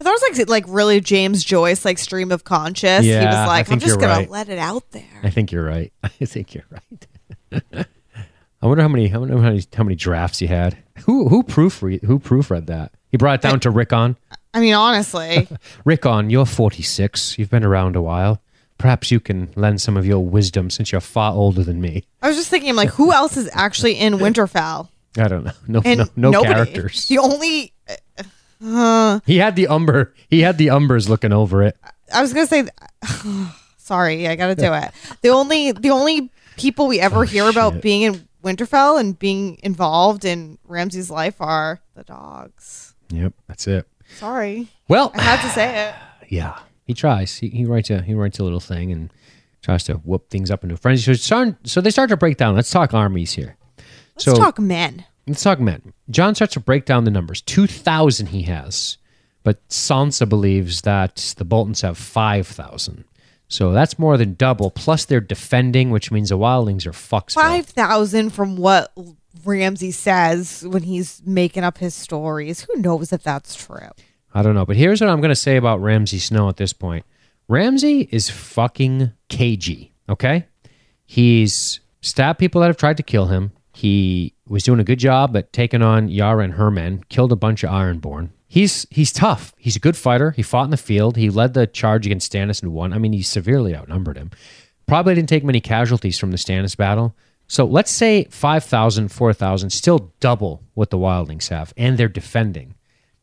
I thought it was like like really James Joyce, like stream of conscious. he was like, "I'm just gonna right. let it out there. I think you're right. I think you're right. I wonder how many how many how many, how many drafts he had. Who who proofread who proofread that? He brought it down to Rickon. I mean, honestly, Rickon, you're 46. You've been around a while. Perhaps you can lend some of your wisdom since you're far older than me. I was just thinking, I'm like, who else is actually in Winterfell? I don't know. No And no, no nobody. characters. The only uh, He had the Umber. He had the Umbers looking over it. I was gonna say, sorry, I gotta do it. The only the only people we ever hear about Oh, being in Winterfell and being involved in Ramsay's life are the dogs. Yep, that's it. Sorry, Well, I had to say it. yeah, he tries. He, he writes a he writes a little thing and tries to whoop things up into frenzy. So, so they start to break down. Let's talk armies here. Let's so talk men. let's talk men. Jon starts to break down the numbers. Two thousand he has, but Sansa believes that the Boltons have five thousand. So that's more than double. Plus they're defending, which means the Wildlings are fucks. Five thousand from what Ramsay says when he's making up his stories. Who knows if that's true? I don't know, but here's what I'm going to say about Ramsay Snow at this point. Ramsay is fucking cagey, okay? He's stabbed people that have tried to kill him. He was doing a good job at taking on Yara and her men, killed a bunch of Ironborn. He's he's tough. He's a good fighter. He fought in the field. He led the charge against Stannis and won. I mean, he severely outnumbered him. Probably didn't take many casualties from the Stannis battle. So let's say 5,000, 4,000, still double what the Wildlings have, and they're defending.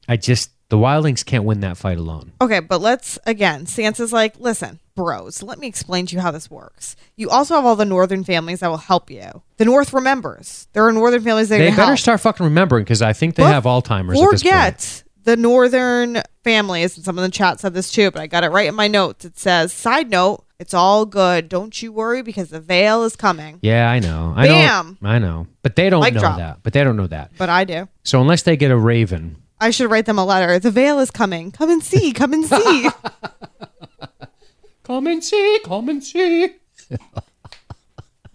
I just, the Wildlings can't win that fight alone. Okay, but let's again. Sansa's like, listen, bros, let me explain to you how this works. You also have all the northern families that will help you. The North remembers. There are northern families that They better help. start fucking remembering because I think they But have Alzheimer's at this point. Forget the northern families, and some in the chat said this too, but I got it right in my notes. It says, "Side note: It's all good. Don't you worry because the Vale is coming." Yeah, I know. I Bam! know. I know. But they don't Mic know drop. that. But they don't know that. But I do. So unless they get a raven, I should write them a letter. The Vale is coming. Come and see. Come and see. come and see, come and see.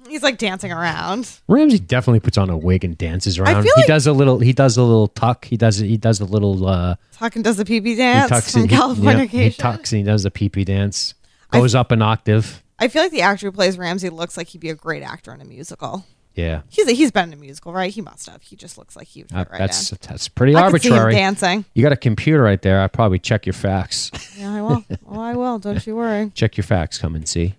He's like dancing around. Ramsay definitely puts on a wig and dances around. feel he like- does a little. He does a little tuck. He does. He does a little. uh Talking does the pee pee He dance tucks from and he, California. yep, he tucks and he does the pee pee dance. Goes up an octave. I feel like the actor who plays Ramsay looks like he'd be a great actor in a musical. Yeah, He's a, he's been in a musical, right? He must have. He just looks like he would Uh, right that's in. that's pretty I could see him arbitrary. dancing. You got a computer right there. I'd probably check your facts. Yeah, I will. oh, I will. Don't you worry. check your facts. Come and see.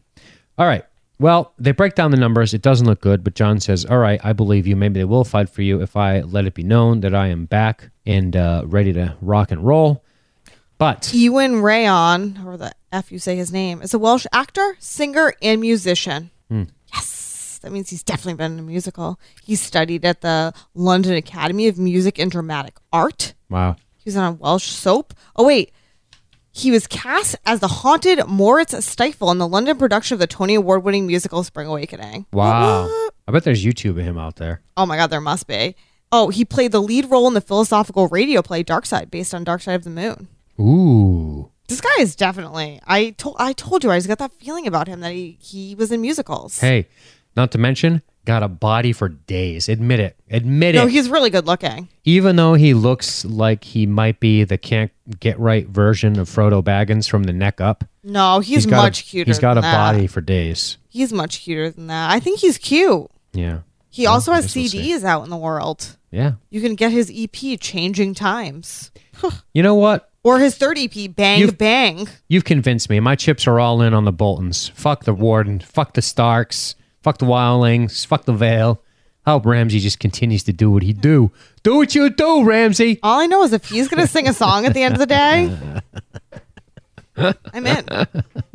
All right. Well, they break down the numbers. It doesn't look good, but Jon says, "All right, I believe you. Maybe they will fight for you if I let it be known that I am back and uh, ready to rock and roll." But Iwan Rheon, or the F you say his name, is a Welsh actor, singer, and musician. Hmm. Yes, that means he's definitely been in a musical. He studied at the London Academy of Music and Dramatic Art. wow, He was on a Welsh soap. Oh wait, he was cast as the haunted Moritz Stiefel in the London production of the Tony Award-winning musical Spring Awakening. wow. What? I bet there's YouTube of him out there. Oh my God, there must be. Oh, he played the lead role in the philosophical radio play Dark Side, based on Dark Side of the Moon. Ooh, This guy is definitely. I told. I told you. I just got that feeling about him that he he was in musicals. hey, not to mention, got a body for days. Admit it. Admit it. no, it. he's really good looking. Even though he looks like he might be the can't get right version of Frodo Baggins from the neck up, No, he's, got much a, cuter. He's got than a that. body for days. He's much cuter than that. I think he's cute. Yeah, He Well, also I has guess we'll see. CDs out in the world. yeah. You can get his EP, Changing Times, You know what? or his third EP, Bang You've- Bang. You've convinced me. My chips are all in on the Boltons. Fuck the Warden. Fuck the Starks. Fuck the Wildlings. Fuck the Vale. I hope Ramsay just continues to do what he do. Do what you do, Ramsay. All I know is if he's gonna sing a song at the end of the day, I'm in.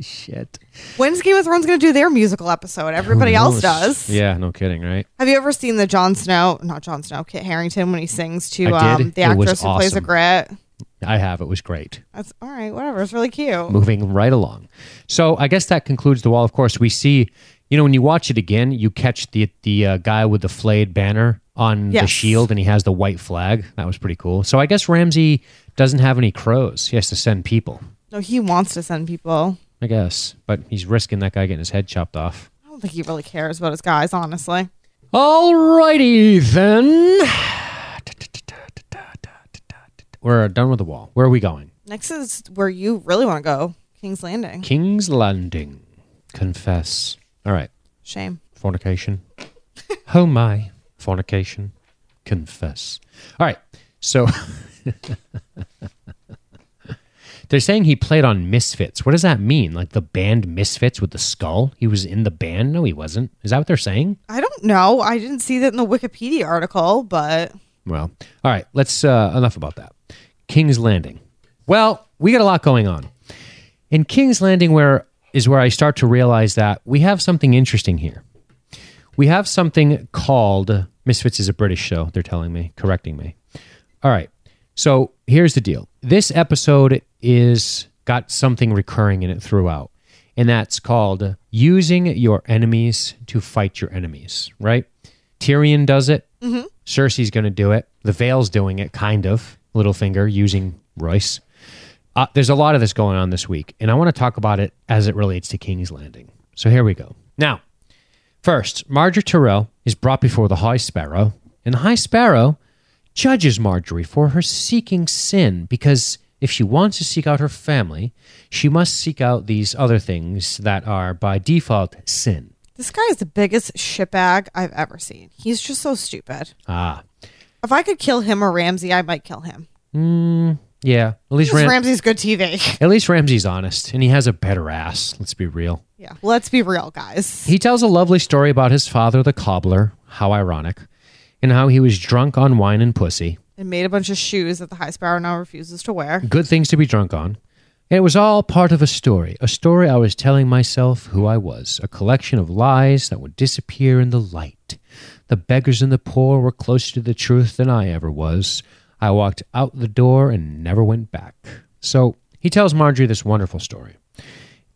Shit. When's Game of Thrones gonna do their musical episode? Everybody Who else knows? does. Yeah, no kidding, right? Have you ever seen the Jon Snow? Not Jon Snow, Kit Harington when he sings to I did. um, the It was actress who plays a awesome. grit. I have. It was great. That's all right. Whatever. It's really cute. Moving right along. So I guess that concludes the wall. Of course, we see, you know, when you watch it again, you catch the the uh, guy with the flayed banner on the shield and he has the white flag. That was pretty cool. So I guess Ramsay doesn't have any crows. He has to send people. No, he wants to send people. I guess. But he's risking that guy getting his head chopped off. I don't think he really cares about his guys, honestly. Alrighty then. We're done with the wall. Where are we going? Next is where you really want to go, King's Landing. King's Landing. Confess. All right. Shame. Fornication. oh my. Fornication. Confess. All right. So they're saying he played on Misfits. What does that mean? Like the band Misfits with the skull? He was in the band? No, he wasn't. Is that what they're saying? I don't know. I didn't see that in the Wikipedia article, but Well, all right. Let's uh, enough about that. King's Landing. Well, we got a lot going on. In King's Landing, where is where I start to realize that we have something interesting here. We have something called Misfits is a British show. They're telling me, correcting me. All right. So here's the deal. This episode is got something recurring in it throughout, and that's called using your enemies to fight your enemies. Right? Tyrion does it. Mm-hmm. Cersei's going to do it. The Vale's doing it, kind of. Littlefinger using Royce. Uh, there's a lot of this going on this week, and I want to talk about it as it relates to King's Landing. So here we go. Now, first, Margaery Tyrell is brought before the High Sparrow, and the High Sparrow judges Margaery for her seeking sin because if she wants to seek out her family, she must seek out these other things that are by default sin. This guy is the biggest shitbag I've ever seen. He's just so stupid. Ah. If I could kill him or Ramsay, I might kill him. Mm, yeah. At least Ram- Ramsay's good TV. at least Ramsay's honest, and he has a better ass. Let's be real. yeah, let's be real, guys. He tells a lovely story about his father, the cobbler. How ironic. And how he was drunk on wine and pussy. And made a bunch of shoes that the High Sparrow now refuses to wear. Good things to be drunk on. It was all part of a story. A story I was telling myself who I was. A collection of lies that would disappear in the light. The beggars and the poor were closer to the truth than I ever was. I walked out the door and never went back. So he tells Margaery this wonderful story.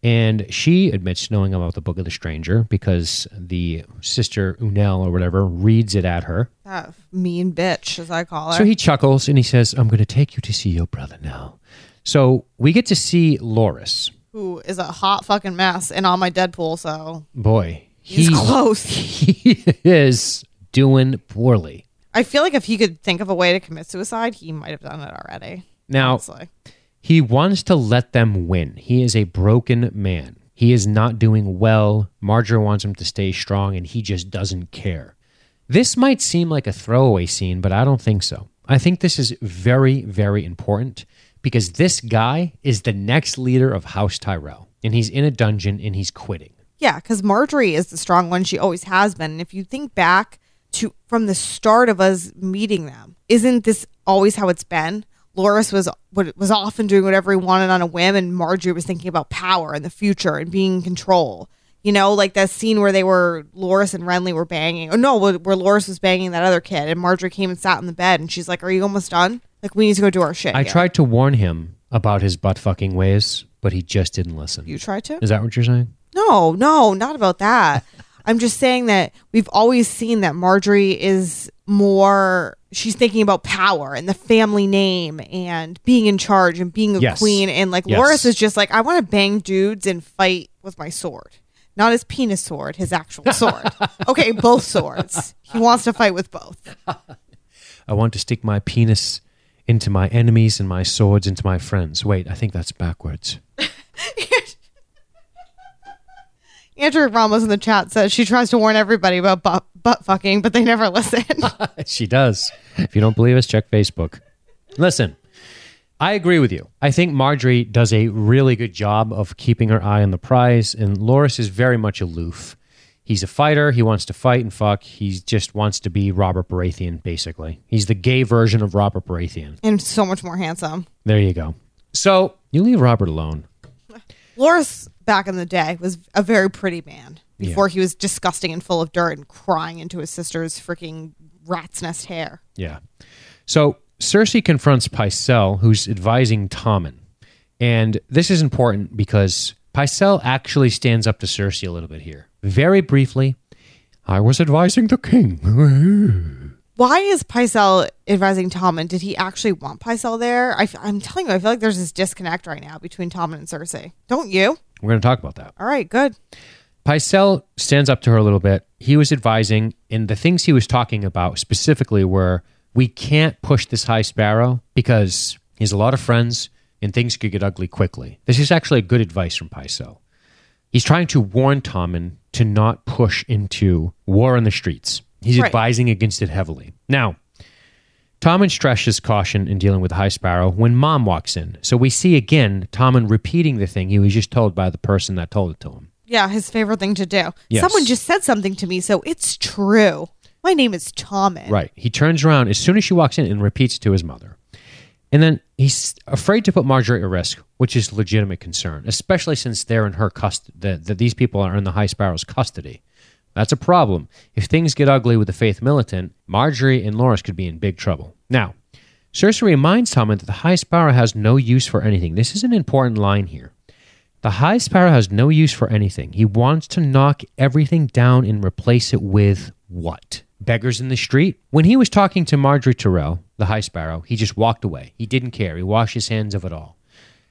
And she admits knowing about the Book of the Stranger because the sister Unel or whatever reads it at her. That mean bitch, as I call her. So he chuckles and he says, I'm going to take you to see your brother now. So we get to see Loras. who is a hot fucking mess and on my Deadpool, so Boy, he's he, close. he is doing poorly. I feel like if he could think of a way to commit suicide, he might have done it already. Now, Honestly. he wants to let them win. He is a broken man. He is not doing well. Margaery wants him to stay strong, and he just doesn't care. This might seem like a throwaway scene, but I don't think so. I think this is very, very important because this guy is the next leader of House Tyrell, and he's in a dungeon and he's quitting. Yeah, because Margaery is the strong one. She always has been. And if you think back to from the start of us meeting them, isn't this always how it's been? Loras was what was often doing whatever he wanted on a whim, and Margaery was thinking about power and the future and being in control. You know, like that scene where they were Loras and Renly were banging. Oh no, where Loras was banging that other kid, and Margaery came and sat in the bed, and she's like, "Are you almost done? Like we need to go do our shit." I here." tried to warn him about his butt fucking ways, but he just didn't listen. You tried to? Is that what you're saying? No, no, not about that. I'm just saying that we've always seen that Margaery is more she's thinking about power and the family name and being in charge and being a Yes. queen and like Yes. Loras is just like I want to bang dudes and fight with my sword. Not his penis sword, his actual sword. okay, both swords. He wants to fight with both. I want to stick my penis into my enemies and my swords into my friends. Wait, I think that's backwards. Andrew Ramos in the chat says she tries to warn everybody about butt, butt fucking, but they never listen. she does. If you don't believe us, check Facebook. Listen, I agree with you. I think Margaery does a really good job of keeping her eye on the prize, and Loras is very much aloof. He's a fighter. He wants to fight and fuck. He just wants to be Robert Baratheon, basically. He's the gay version of Robert Baratheon. and so much more handsome. There you go. So you leave Robert alone. Loras back in the day was a very pretty man before he was disgusting and full of dirt and crying into his sister's freaking rat's nest hair. Yeah. So Cersei confronts Pycelle, who's advising Tommen. And this is important because Pycelle actually stands up to Cersei a little bit here. Very briefly, I was advising the king. Why is Pycelle advising Tommen? Did he actually want Pycelle there? I, am telling you, I feel like there's this disconnect right now between Tommen and Cersei. Don't you? We're going to talk about that. All right, good. Pycelle stands up to her a little bit. He was advising, and the things he was talking about specifically were we can't push this High Sparrow because he has a lot of friends and things could get ugly quickly. This is actually a good advice from Pycelle. He's trying to warn Tommen to not push into war in the streets. He's Right. advising against it heavily. Now, Tommen stresses caution in dealing with the High Sparrow when Mom walks in. So we see again Tommen repeating the thing he was just told by the person that told it to him. Yeah, his favorite thing to do. Yes. Someone just said something to me, so it's true. My name is Tommen. Right. He turns around as soon as she walks in and repeats to his mother. And then he's afraid to put Margaery at risk, which is legitimate concern, especially since they're in her custody, that, that these people are in the High Sparrow's custody. That's a problem. If things get ugly with the Faith Militant, Margaery and Loras could be in big trouble. Now, Cersei reminds Tommen that the High Sparrow has no use for anything. This is an important line here. The High Sparrow has no use for anything. He wants to knock everything down and replace it with what? Beggars in the street? When he was talking to Margaery Tyrell, the High Sparrow, he just walked away. He didn't care. He washed his hands of it all.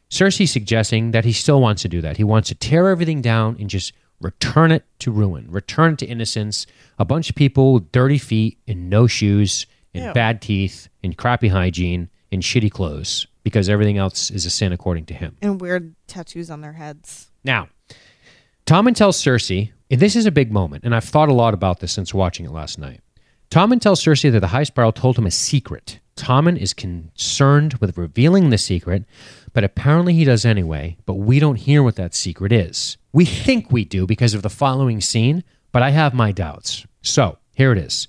Cersei suggesting that he still wants to do that. He wants to tear everything down and just return it to ruin, return it to innocence. A bunch of people with dirty feet and no shoes and Ew. bad teeth and crappy hygiene and shitty clothes because everything else is a sin according to him. And weird tattoos on their heads. Now, Tommen tells Cersei, and this is a big moment, and I've thought a lot about this since watching it last night. Tommen tells Cersei that the High Sparrow told him a secret. Tommen is concerned with revealing the secret, but apparently he does anyway, but we don't hear what that secret is. We think we do because of the following scene, but I have my doubts. So, here it is.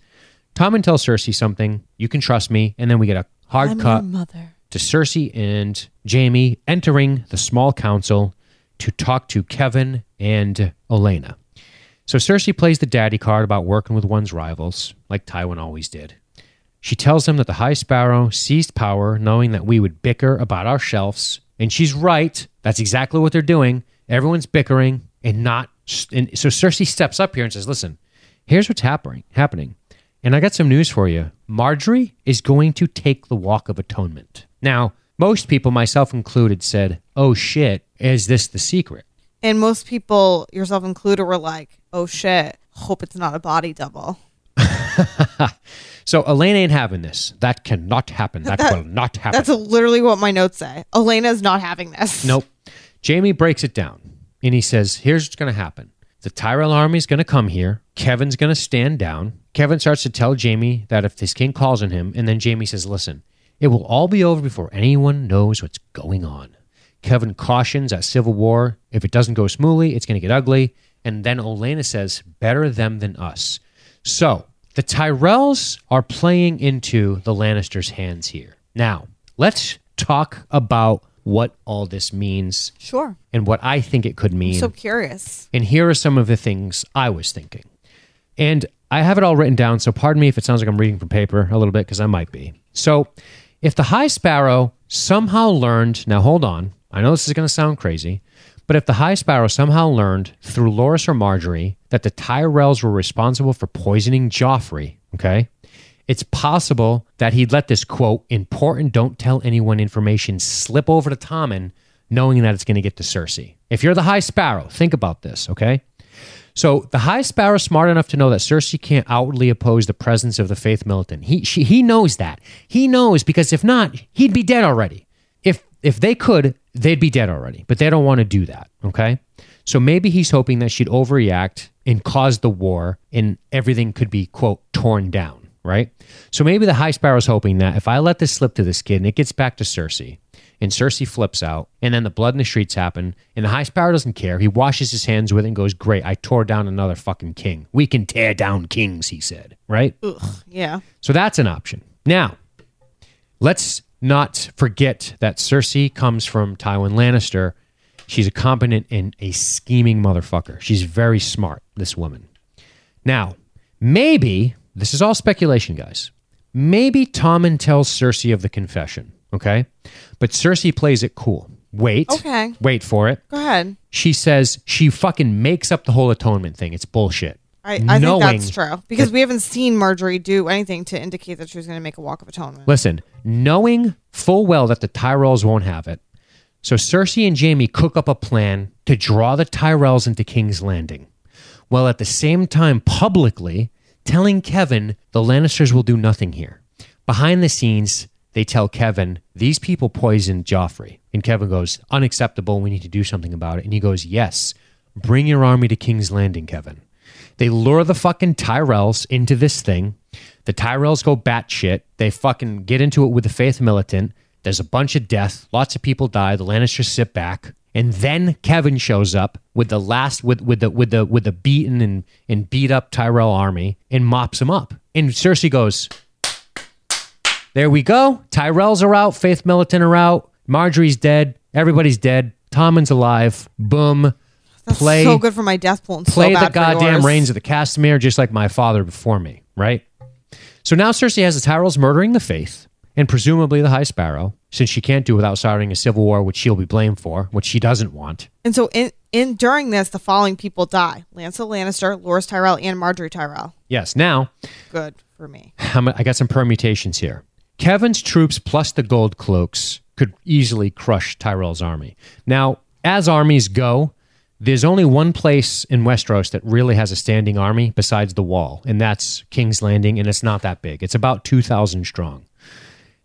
Tommen tells Cersei something, you can trust me, and then we get a hard I'm cut mother. to Cersei and Jaime entering the small council to talk to Kevan and Olenna. So Cersei plays the daddy card about working with one's rivals, like Tywin always did. She tells them that the High Sparrow seized power knowing that we would bicker about our shelves. And she's right. That's exactly what they're doing. Everyone's bickering and not. And so Cersei steps up here and says, Listen, here's what's happening. happening. And I got some news for you. Margaery is going to take the Walk of Atonement. Now, most people, myself included, said, Oh shit, is this the secret? And most people, yourself included, were like, "Oh shit, hope it's not a body double." So Olenna ain't having this. That cannot happen. That, will not happen. That's literally what my notes say. Olenna's not having this. Nope. Jaime breaks it down and he says, Here's what's going to happen. The Tyrell army is going to come here. Kevan's going to stand down. Kevan starts to tell Jaime that if his king calls on him, and then Jaime says, Listen, it will all be over before anyone knows what's going on. Kevan cautions that civil war, if it doesn't go smoothly, it's going to get ugly. And then Olena says, Better them than us. So the Tyrells are playing into the Lannisters' hands here. Now, let's talk about what all this means Sure. and what I think it could mean. So curious. and here are some of the things I was thinking. And I have it all written down, so pardon me if it sounds like I'm reading from paper a little bit, because I might be. So, if the High Sparrow somehow learned, now hold on, I know this is going to sound crazy, but if the High Sparrow somehow learned through Loras or Margaery that the Tyrells were responsible for poisoning Joffrey, okay, it's possible that he'd let this quote, important don't tell anyone information, slip over to Tommen, knowing that it's going to get to Cersei. If you're the High Sparrow, think about this, okay? So the High Sparrow is smart enough to know that Cersei can't outwardly oppose the presence of the Faith Militant. He she, he knows that. He knows because if not, he'd be dead already. If if they could, they'd be dead already. But they don't want to do that. Okay. So maybe he's hoping that she'd overreact and cause the war, and everything could be quote torn down. Right. So maybe the High Sparrow's hoping that if I let this slip to this kid and it gets back to Cersei, and Cersei flips out, and then the blood in the streets happen, and the High Sparrow doesn't care. He washes his hands with it and goes, Great, I tore down another fucking king. We can tear down kings, he said, right? Ugh. Yeah. So that's an option. Now, let's not forget that Cersei comes from Tywin Lannister. She's a competent and a scheming motherfucker. She's very smart, this woman. Now, maybe, this is all speculation, guys. Maybe Tommen tells Cersei of the confession, okay? But Cersei plays it cool. Wait. Okay. Wait for it. Go ahead. She says she fucking makes up the whole atonement thing. It's bullshit. I, I think Knowing that's true because we haven't seen Margaery do anything to indicate that she was going to make a walk of atonement. Listen, knowing full well that the Tyrells won't have it, so Cersei and Jaime cook up a plan to draw the Tyrells into King's Landing, while at the same time publicly telling Kevan the Lannisters will do nothing here. Behind the scenes, they tell Kevan, these people poisoned Joffrey. And Kevan goes, unacceptable. We need to do something about it. And he goes, yes, bring your army to King's Landing, Kevan. They lure the fucking Tyrells into this thing. The Tyrells go batshit. They fucking get into it with the Faith Militant. There's a bunch of death. Lots of people die. The Lannisters sit back. And then Kevan shows up with the last with with the with the with the beaten and, and beat up Tyrell army and mops them up. And Cersei goes, There we go. Tyrells are out. Faith Militant are out. Margaery's dead. Everybody's dead. Tommen's alive. Boom. That's play so good for my death pool and so play the goddamn Rains of the Castamere just like my father before me, right? So now Cersei has the Tyrells murdering the faith and presumably the High Sparrow, since she can't do without starting a civil war, which she'll be blamed for, which she doesn't want. And so in in during this, the following people die: Lancel Lannister, Loras Tyrell, and Margaery Tyrell. Yes, now Good for me. I'm- I got some permutations here. Kevan's troops plus the gold cloaks could easily crush Tyrell's army. Now, as armies go, there's only one place in Westeros that really has a standing army besides the wall, and that's King's Landing, and it's not that big. It's about 2,000 strong.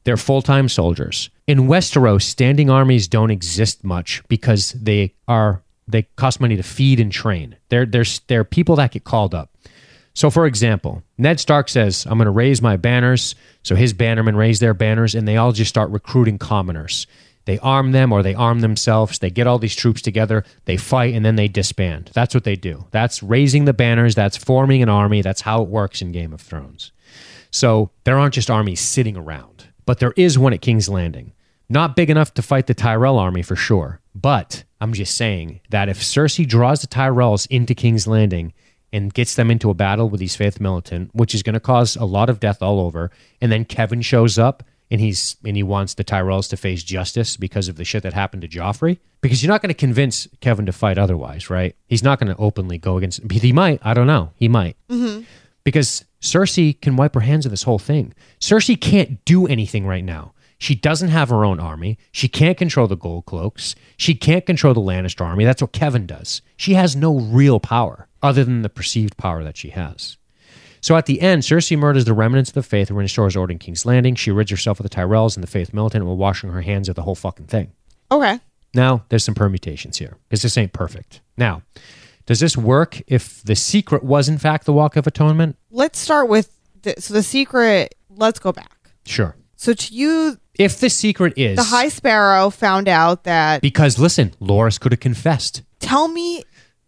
They're full time soldiers. In Westeros, standing armies don't exist much because they are they cost money to feed and train. They're they're they're people that get called up. So, for example, Ned Stark says, I'm going to raise my banners. So his bannermen raise their banners and they all just start recruiting commoners. They arm them or they arm themselves. They get all these troops together, they fight, and then they disband. That's what they do. That's raising the banners, that's forming an army. That's how it works in Game of Thrones. So there aren't just armies sitting around, but there is one at King's Landing. Not big enough to fight the Tyrell army for sure. But I'm just saying that if Cersei draws the Tyrells into King's Landing, and gets them into a battle with these faith militant, which is going to cause a lot of death all over. And then Kevan shows up and he's and he wants the Tyrells to face justice because of the shit that happened to Joffrey. Because you're not going to convince Kevan to fight otherwise, right? He's not going to openly go against. He might. I don't know. He might. Mm-hmm. Because Cersei can wipe her hands of this whole thing. Cersei can't do anything right now. She doesn't have her own army. She can't control the gold cloaks. She can't control the Lannister army. That's what Kevan does. She has no real power other than the perceived power that she has. So at the end, Cersei murders the remnants of the faith and restores order in King's Landing. She rids herself of the Tyrells and the faith militant while washing her hands of the whole fucking thing. Okay. Now, there's some permutations here because this ain't perfect. Now, does this work if the secret was in fact the Walk of Atonement? Let's start with the, so the secret. Let's go back. Sure. So to you, If the secret is the High Sparrow found out that. because listen, Loras could have confessed. tell me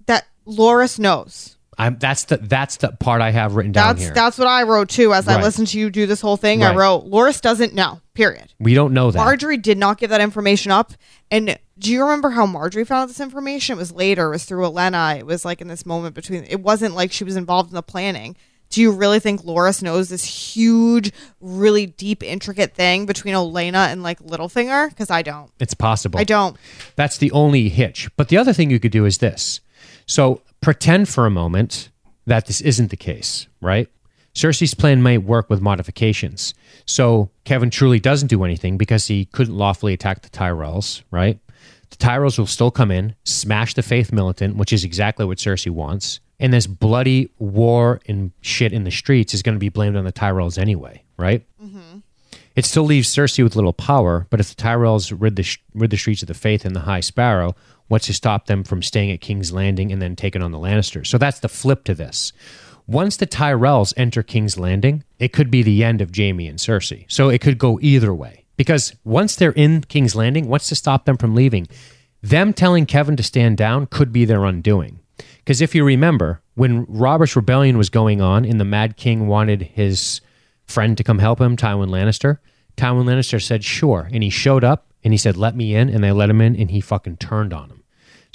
that Loras knows. I'm that's the that's the part I have written down That's here. that's what I wrote too. As I listened to you do this whole thing, Right. I wrote Loras doesn't know. Period. we don't know that. Margaery did not give that information up. And do you remember how Margaery found out this information? It was later. It was through Olenna. It was like in this moment between. It wasn't like she was involved in the planning. Do you really think Loras knows this huge, really deep, intricate thing between Olenna and like Littlefinger? Because I don't. it's possible. I don't. That's the only hitch. But the other thing you could do is this. So pretend for a moment that this isn't the case, right? Cersei's plan might work with modifications. So Kevan truly doesn't do anything because he couldn't lawfully attack the Tyrells, right? The Tyrells will still come in, smash the Faith Militant, which is exactly what Cersei wants. And this bloody war and shit in the streets is going to be blamed on the Tyrells anyway, right? Mm-hmm. It still leaves Cersei with little power, but if the Tyrells rid the, sh- rid the streets of the Faith and the High Sparrow, what's to stop them from staying at King's Landing and then taking on the Lannisters? So that's the flip to this. Once the Tyrells enter King's Landing, it could be the end of Jaime and Cersei. So it could go either way. Because once they're in King's Landing, what's to stop them from leaving? Them telling Kevan to stand down could be their undoing. Because if you remember, when Robert's rebellion was going on and the Mad King wanted his friend to come help him, Tywin Lannister, Tywin Lannister said, sure. And he showed up and he said, let me in. And they let him in and he fucking turned on him.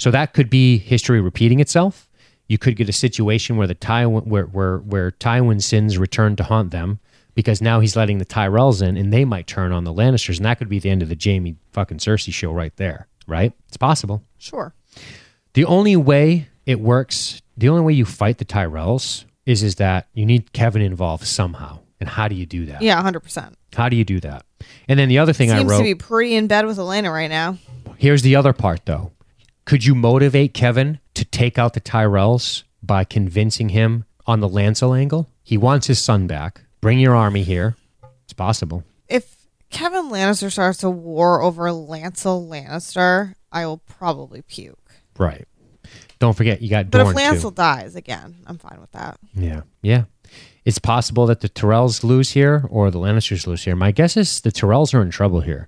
So that could be history repeating itself. You could get a situation where the Tywin, where, where, where Tywin's sins return to haunt them because now he's letting the Tyrells in and they might turn on the Lannisters. And that could be the end of the Jaime fucking Cersei show right there, right? It's possible. Sure. The only way it works, the only way you fight the Tyrells is is that you need Kevan involved somehow. And how do you do that? Yeah, hundred percent. How do you do that? And then the other thing I Seems to be pretty in bed with Olenna right now. Here's the other part, though. Could you motivate Kevan to take out the Tyrells by convincing him on the Lancel angle? He wants his son back. Bring your army here. It's possible. If Kevan Lannister starts a war over Lancel Lannister, I will probably puke. Right. Don't forget, you got But Dorne if Lancel too. dies again, I'm fine with that. Yeah, yeah. It's possible that the Tyrells lose here or the Lannisters lose here. My guess is the Tyrells are in trouble here,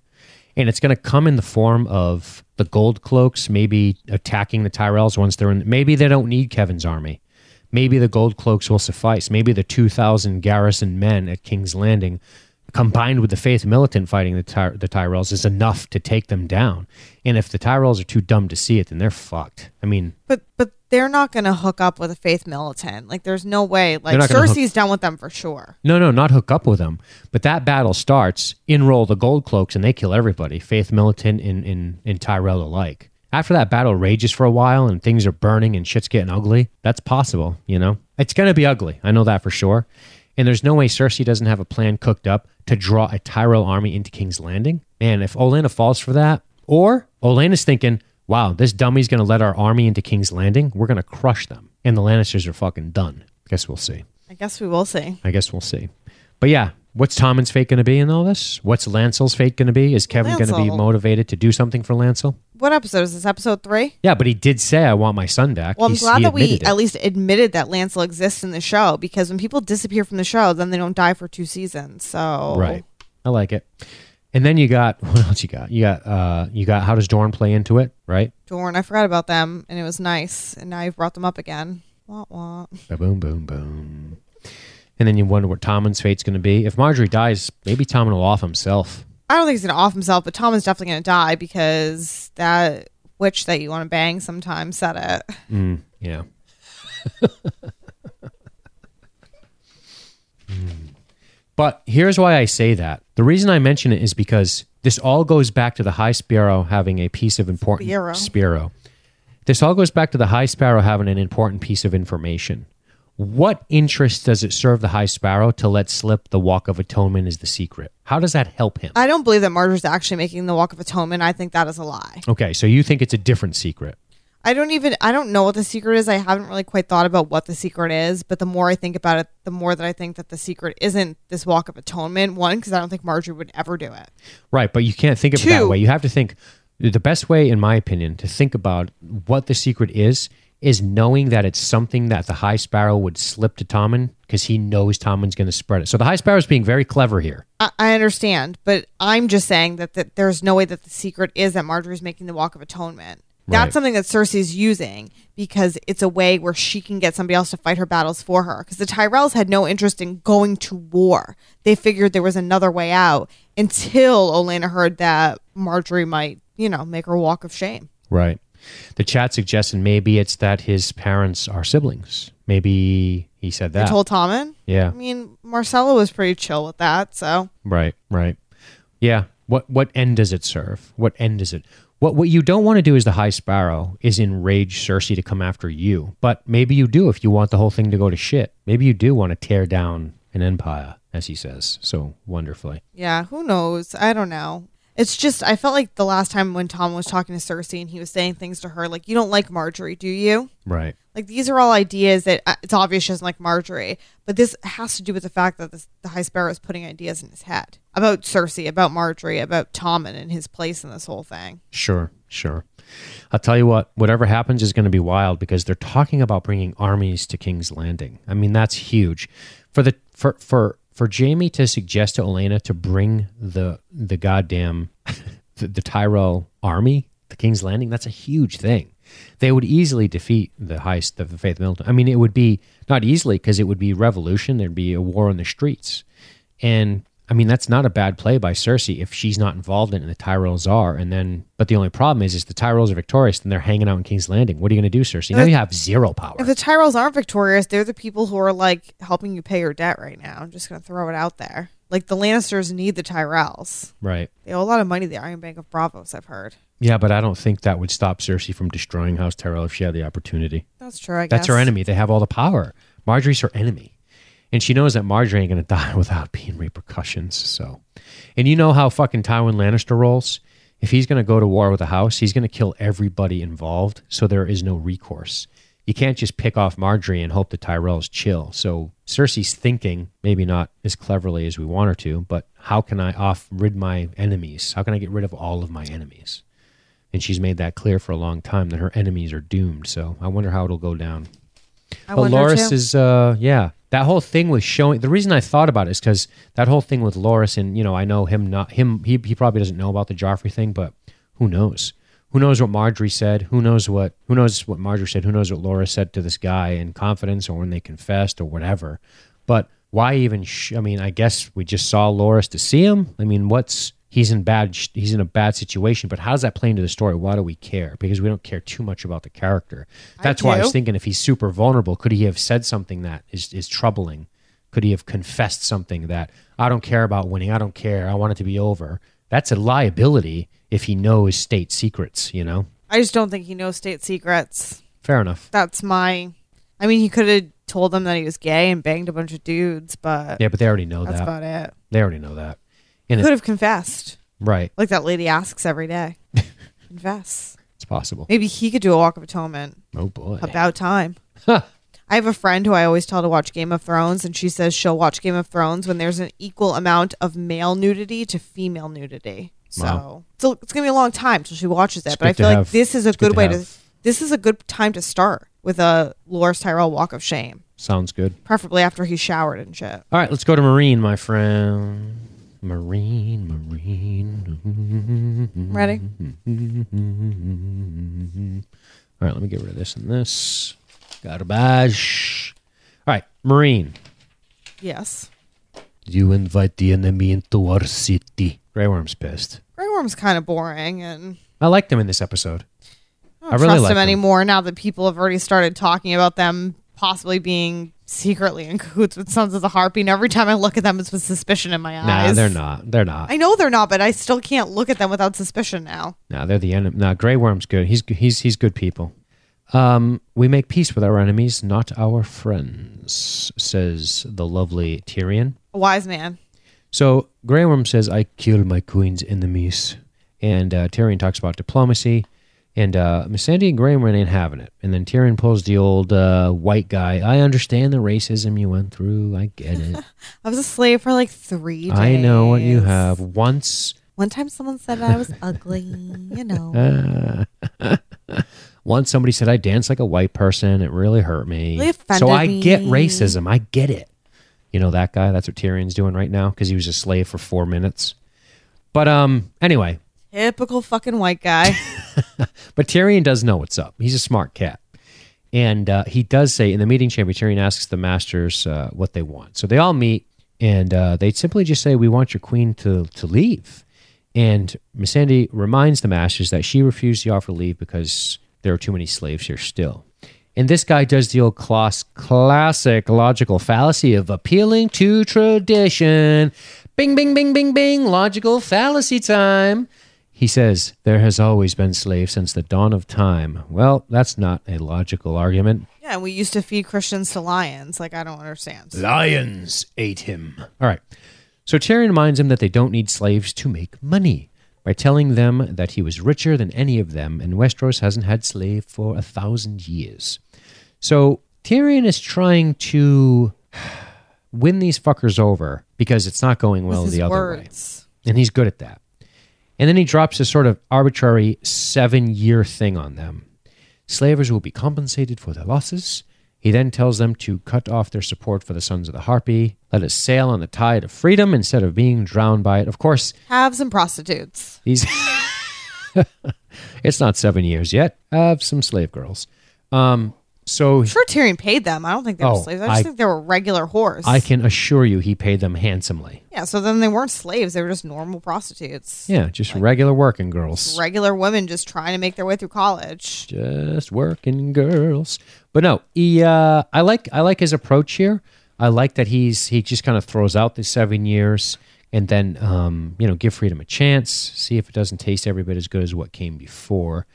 and it's going to come in the form of the Gold Cloaks maybe attacking the Tyrells once they're in. Maybe they don't need Kevan's army. Maybe the Gold Cloaks will suffice. Maybe the two thousand garrison men at King's Landing, combined with the Faith militant fighting the Ty- the Tyrells, is enough to take them down. And if the Tyrells are too dumb to see it, then they're fucked. I mean, But but they're not going to hook up with a Faith militant. Like there's no way. Like gonna hook- Cersei's done with them for sure. No, no, not hook up with them. But that battle starts, enroll the gold cloaks, and they kill everybody, Faith Militant and, and, and Tyrell alike. After that battle rages for a while and things are burning and shit's getting ugly, that's possible, you know? It's going to be ugly. I know that for sure. And there's no way Cersei doesn't have a plan cooked up to draw a Tyrell army into King's Landing. And if Olenna falls for that, or Olenna's thinking, wow, this dummy's going to let our army into King's Landing, we're going to crush them. And the Lannisters are fucking done. I guess we'll see. I guess we will see. I guess we'll see. But yeah, What's Tommen's fate going to be in all this? What's Lancel's fate going to be? Is Kevan going to be Lancel. motivated to do something for Lancel? What episode is this? Episode three? Yeah, but he did say, "I want my son back." Well, I'm He's- glad he that we admitted it. at least admitted that Lancel exists in the show because when people disappear from the show, then they don't die for two seasons. So Right. I like it. And then you got what else you got? You got uh you got how does Dorne play into it, right? Dorne, I forgot about them, and it was nice, and now you've brought them up again. Wah, wah. Boom boom boom. And then you wonder what Tommen's fate's going to be. If Margaery dies, maybe Tommen will off himself. I don't think he's gonna off himself, but Tom is definitely gonna die because that witch that you want to bang sometimes said it. Mm, yeah. Mm. But here's why I say that. The reason I mention it is because this all goes back to the High Sparrow having a piece of important Sparrow. Sparrow. This all goes back to the High Sparrow having an important piece of information. What interest does it serve the High Sparrow to let slip the Walk of Atonement is the secret? How does that help him? I don't believe that Margaery's actually making the Walk of Atonement. I think that is a lie. Okay, so you think it's a different secret. I don't even I don't know what the secret is. I haven't really quite thought about what the secret is, but the more I think about it, the more that I think that the secret isn't this walk of atonement. One, because I don't think Margaery would ever do it. Right, but you can't think of it that way. You have to think the best way, in my opinion, to think about what the secret is is knowing that it's something that the High Sparrow would slip to Tommen because he knows Tommen's going to spread it. So the High Sparrow is being very clever here. I, I understand, but I'm just saying that, that there's no way that the secret is that Margaery's making the walk of atonement. That's Right. something that Cersei's using because it's a way where she can get somebody else to fight her battles for her. Because the Tyrells had no interest in going to war. They figured there was another way out until Olenna heard that Margaery might, you know, make her walk of shame. Right. The chat suggested maybe it's that his parents are siblings. Maybe he said that. that. told Tommen. yeah. I mean, Myrcella was pretty chill with that, so Right, right. Yeah. What what end does it serve? What end is it? What what you don't want to do as the High Sparrow is enrage Cersei to come after you. But maybe you do if you want the whole thing to go to shit. Maybe you do want to tear down an empire, as he says so wonderfully. Yeah, who knows? I don't know. It's just I felt like the last time when Tom was talking to Cersei and he was saying things to her like, "You don't like Margaery, do you?" Right. Like these are all ideas that uh, it's obvious she doesn't like Margaery, but this has to do with the fact that this, the High Sparrow is putting ideas in his head about Cersei, about Margaery, about Tommen and his place in this whole thing. Sure, sure. I'll tell you what, whatever happens is going to be wild because they're talking about bringing armies to King's Landing. I mean, that's huge. For the for for for Jaime to suggest to Olenna to bring the the goddamn the, the Tyrell army the King's Landing, that's a huge thing. They would easily defeat the heist of the Faith Militant. I mean, it would be not easily because it would be revolution. There'd be a war in the streets. And I mean, that's not a bad play by Cersei if she's not involved in it and the Tyrells are. And then, but the only problem is, is the Tyrells are victorious and they're hanging out in King's Landing. What are you going to do, Cersei? Now you have zero power. If the Tyrells aren't victorious, they're the people who are like helping you pay your debt right now. I'm just gonna throw it out there. Like the Lannisters need the Tyrells. Right. They owe a lot of money to the Iron Bank of Braavos, I've heard. Yeah, but I don't think that would stop Cersei from destroying House Tyrell if she had the opportunity. That's true, I guess. That's her enemy. They have all the power. Margaery's her enemy. And she knows that Margaery ain't going to die without being repercussions. So, and you know how fucking Tywin Lannister rolls? If he's going to go to war with a house, he's going to kill everybody involved. So there is no recourse. You can't just pick off Margaery and hope the Tyrells chill. So Cersei's thinking, maybe not as cleverly as we want her to, but how can I off rid my enemies? How can I get rid of all of my enemies? And she's made that clear for a long time that her enemies are doomed. So I wonder how it'll go down. I But Loras too. is, uh, yeah. That whole thing with showing. The reason I thought about it is because that whole thing with Loras, and you know, I know him not him. He he probably doesn't know about the Joffrey thing, but who knows? Who knows what Margaery said? Who knows what? Who knows what Margaery said? Who knows what Loras said to this guy in confidence, or when they confessed, or whatever? But why even? Sh- I mean, I guess we just saw Loras to see him. I mean, what's he's in bad he's in a bad situation but how does that play into the story? Why do we care? Because we don't care too much about the character. That's why i was thinking if he's super vulnerable could he have said something that is, is troubling? Could he have confessed something that i don't care about winning. I don't care. I want it to be over. That's a liability if he knows state secrets you know? I just don't think he knows state secrets. fair enough. That's my. I mean, he could have told them that he was gay and banged a bunch of dudes, but yeah but they already know that's that. about it. they already know that and Could have confessed, right like that lady asks every day. Confess. it's possible Maybe he could do a walk of atonement. oh boy About time. Huh. I have a friend who I always tell to watch Game of Thrones, and she says she'll watch Game of Thrones when there's an equal amount of male nudity to female nudity. So, Wow. so it's gonna be a long time till she watches it. It's but I feel like have- this is a good good to way to. This is a good time to start with a Loras Tyrell walk of shame, Sounds good. preferably after he's showered and shit. All right, let's go to Meereen, my friend. Meereen, Meereen. Ready? All right, let me get rid of this and this. Garbage. All right, Meereen. Yes, You invite the enemy into our city. Grey Worm's pissed. Grey Worm's kind of boring, and I liked him in this episode. I don't I really trust like him him. anymore now that people have already started talking about them possibly being secretly in cahoots with Sons of the Harpy. And every time I look at them, it's with suspicion in my eyes. Nah, they're not. They're not. I know they're not, but I still can't look at them without suspicion now. No, they're the enemy. No, Grey Worm's good. He's he's he's good people. Um, we make peace with our enemies, not our friends, says the lovely Tyrion. A wise man. So Grey Worm says, "I kill my queen's enemies," and uh, Tyrion talks about diplomacy. And uh, Missandei and Worm ain't having it. And then Tyrion pulls the old uh, white guy. I understand the racism you went through. I get it. I was a slave for like three days. I know what you have. Once One time someone said I was ugly, you know. Once somebody said I dance like a white person. It really hurt me. Really so I me. get racism. I get it. You know that guy. That's what Tyrion's doing right now because he was a slave for four minutes. But um, anyway, Typical fucking white guy. but Tyrion does know what's up. He's a smart cat, and uh, he does say in the meeting chamber, Tyrion asks the masters uh, what they want. So they all meet, and uh, they simply just say, "We want your queen to to leave." And Missandei reminds the masters that she refused the offer to leave because there are too many slaves here still. And this guy does the old class, classic logical fallacy of appealing to tradition. Bing, bing, bing, bing, bing. Logical fallacy time. He says, There has always been slaves since the dawn of time. Well, that's not a logical argument. yeah, and we used to feed Christians to lions. Like, I don't understand. Lions ate him. All right. So Tyrion reminds him that they don't need slaves to make money by telling them that he was richer than any of them and Westeros hasn't had slave for a thousand years. So Tyrion is trying to win these fuckers over because it's not going well the his other way. And he's good at that. And then he drops a sort of arbitrary seven year thing on them. Slavers will be compensated for their losses. He then tells them to cut off their support for the Sons of the Harpy, let us sail on the tide of freedom instead of being drowned by it. Of course, Have some prostitutes. these. it's not seven years yet. Have some slave girls. Um, so I'm sure Tyrion paid them. I don't think they were Oh, slaves. I just I- think they were regular whores. I can assure you he paid them handsomely. yeah, so then they weren't slaves. They were just normal prostitutes. Yeah, just regular working girls. Regular women just trying to make their way through college. just working girls. But no, he uh, I like I like his approach here. I like that he's he just kind of throws out the seven years and then um, you know give freedom a chance, see if it doesn't taste every bit as good as what came before.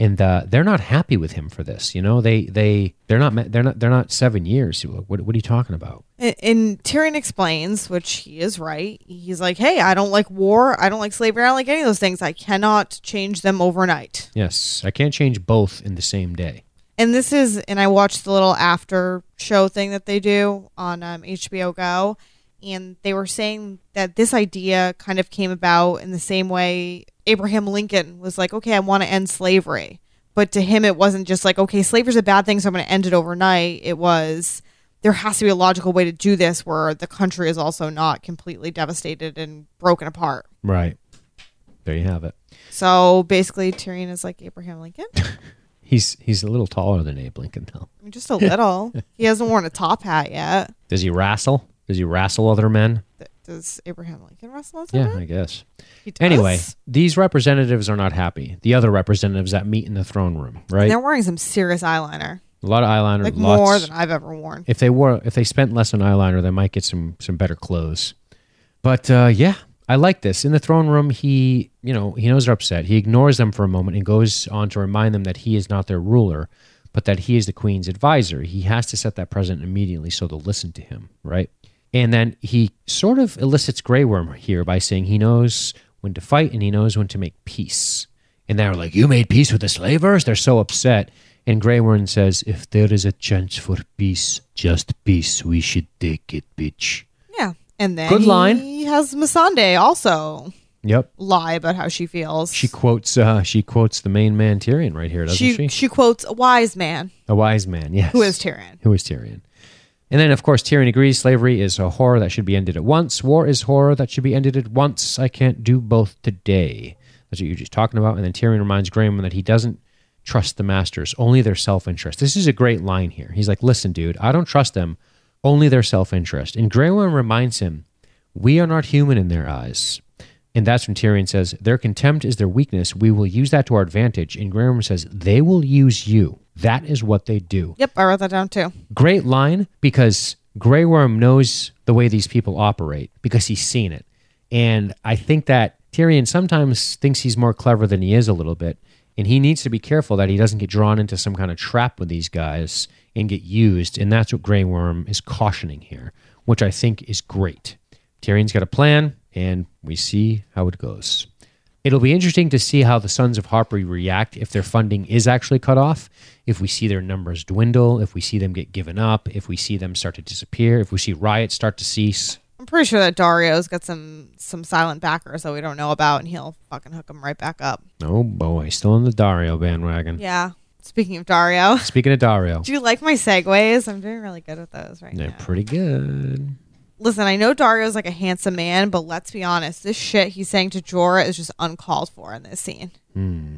And uh, they're not happy with him for this. You know, they they they're not they're not they're not seven years. What what are you talking about? And, and Tyrion explains, which he is right. He's like, "Hey, I don't like war. I don't like slavery. I don't like any of those things. I cannot change them overnight." Yes, I can't change both in the same day. And this is, and I watched the little after show thing that they do on um, HBO Go, and they were saying that this idea kind of came about in the same way Abraham Lincoln was like, "Okay, I want to end slavery," but to him, it wasn't just like, "Okay, slavery's a bad thing, so I'm going to end it overnight." It was there has to be a logical way to do this where the country is also not completely devastated and broken apart. Right. There you have it. So basically, Tyrion is like Abraham Lincoln. He's he's a little taller than Abe Lincoln though. I mean, just a little. he hasn't worn a top hat yet. Does he wrestle? Does he wrestle other men? Does Abraham Lincoln wrestle as a Yeah, man? I guess. He does? Anyway, these representatives are not happy. The other representatives that meet in the throne room, right? they're wearing some serious eyeliner, a lot of eyeliner, like lots. more than I've ever worn. if they wore, if they spent less on eyeliner, they might get some some better clothes. But uh, yeah, I like this. In the throne room, he, you know, he knows they're upset. He ignores them for a moment and goes on to remind them that he is not their ruler, but that he is the queen's advisor. He has to set that precedent immediately so they'll listen to him, right? And then he sort of elicits Grey Worm here by saying he knows when to fight and he knows when to make peace. And they're like, You made peace with the slavers? They're so upset. And Grey Worm says, If there is a chance for peace, just peace, we should take it, bitch. Yeah. And then Good line. he has Missandei also Yep. lie about how she feels. She quotes uh, she quotes the main man Tyrion right here, doesn't she, she? she quotes a wise man A wise man, yes. who is Tyrion. Who is Tyrion? And then, of course, Tyrion agrees slavery is a horror that should be ended at once. War is horror that should be ended at once. I can't do both today. That's what you're just talking about. And then Tyrion reminds Grey Worm that he doesn't trust the masters, only their self interest. This is a great line here. He's like, listen, dude, I don't trust them, only their self interest. And Worm reminds him, we are not human in their eyes. And that's when Tyrion says, Their contempt is their weakness. We will use that to our advantage. And Grey Worm says, They will use you. That is what they do Yep, I wrote that down too. great line because Grey Worm knows the way these people operate because he's seen it. And I think that Tyrion sometimes thinks he's more clever than he is a little bit. And he needs to be careful that he doesn't get drawn into some kind of trap with these guys and get used. And that's what Grey Worm is cautioning here, which I think is great. Tyrion's got a plan, and we see how it goes. It'll be interesting to see how the Sons of Harpy react if their funding is actually cut off, if we see their numbers dwindle, if we see them get given up, if we see them start to disappear, if we see riots start to cease. I'm pretty sure that Daario's got some some silent backers that we don't know about, and he'll fucking hook them right back up. Oh boy, still on the Daario bandwagon. Yeah. Speaking of Daario, Speaking of Daario, do you like my segues? I'm doing really good with those right they're now. pretty good. Listen, I know Daario's like a handsome man, but let's be honest, this shit he's saying to Jorah is just uncalled for in this scene. Hmm.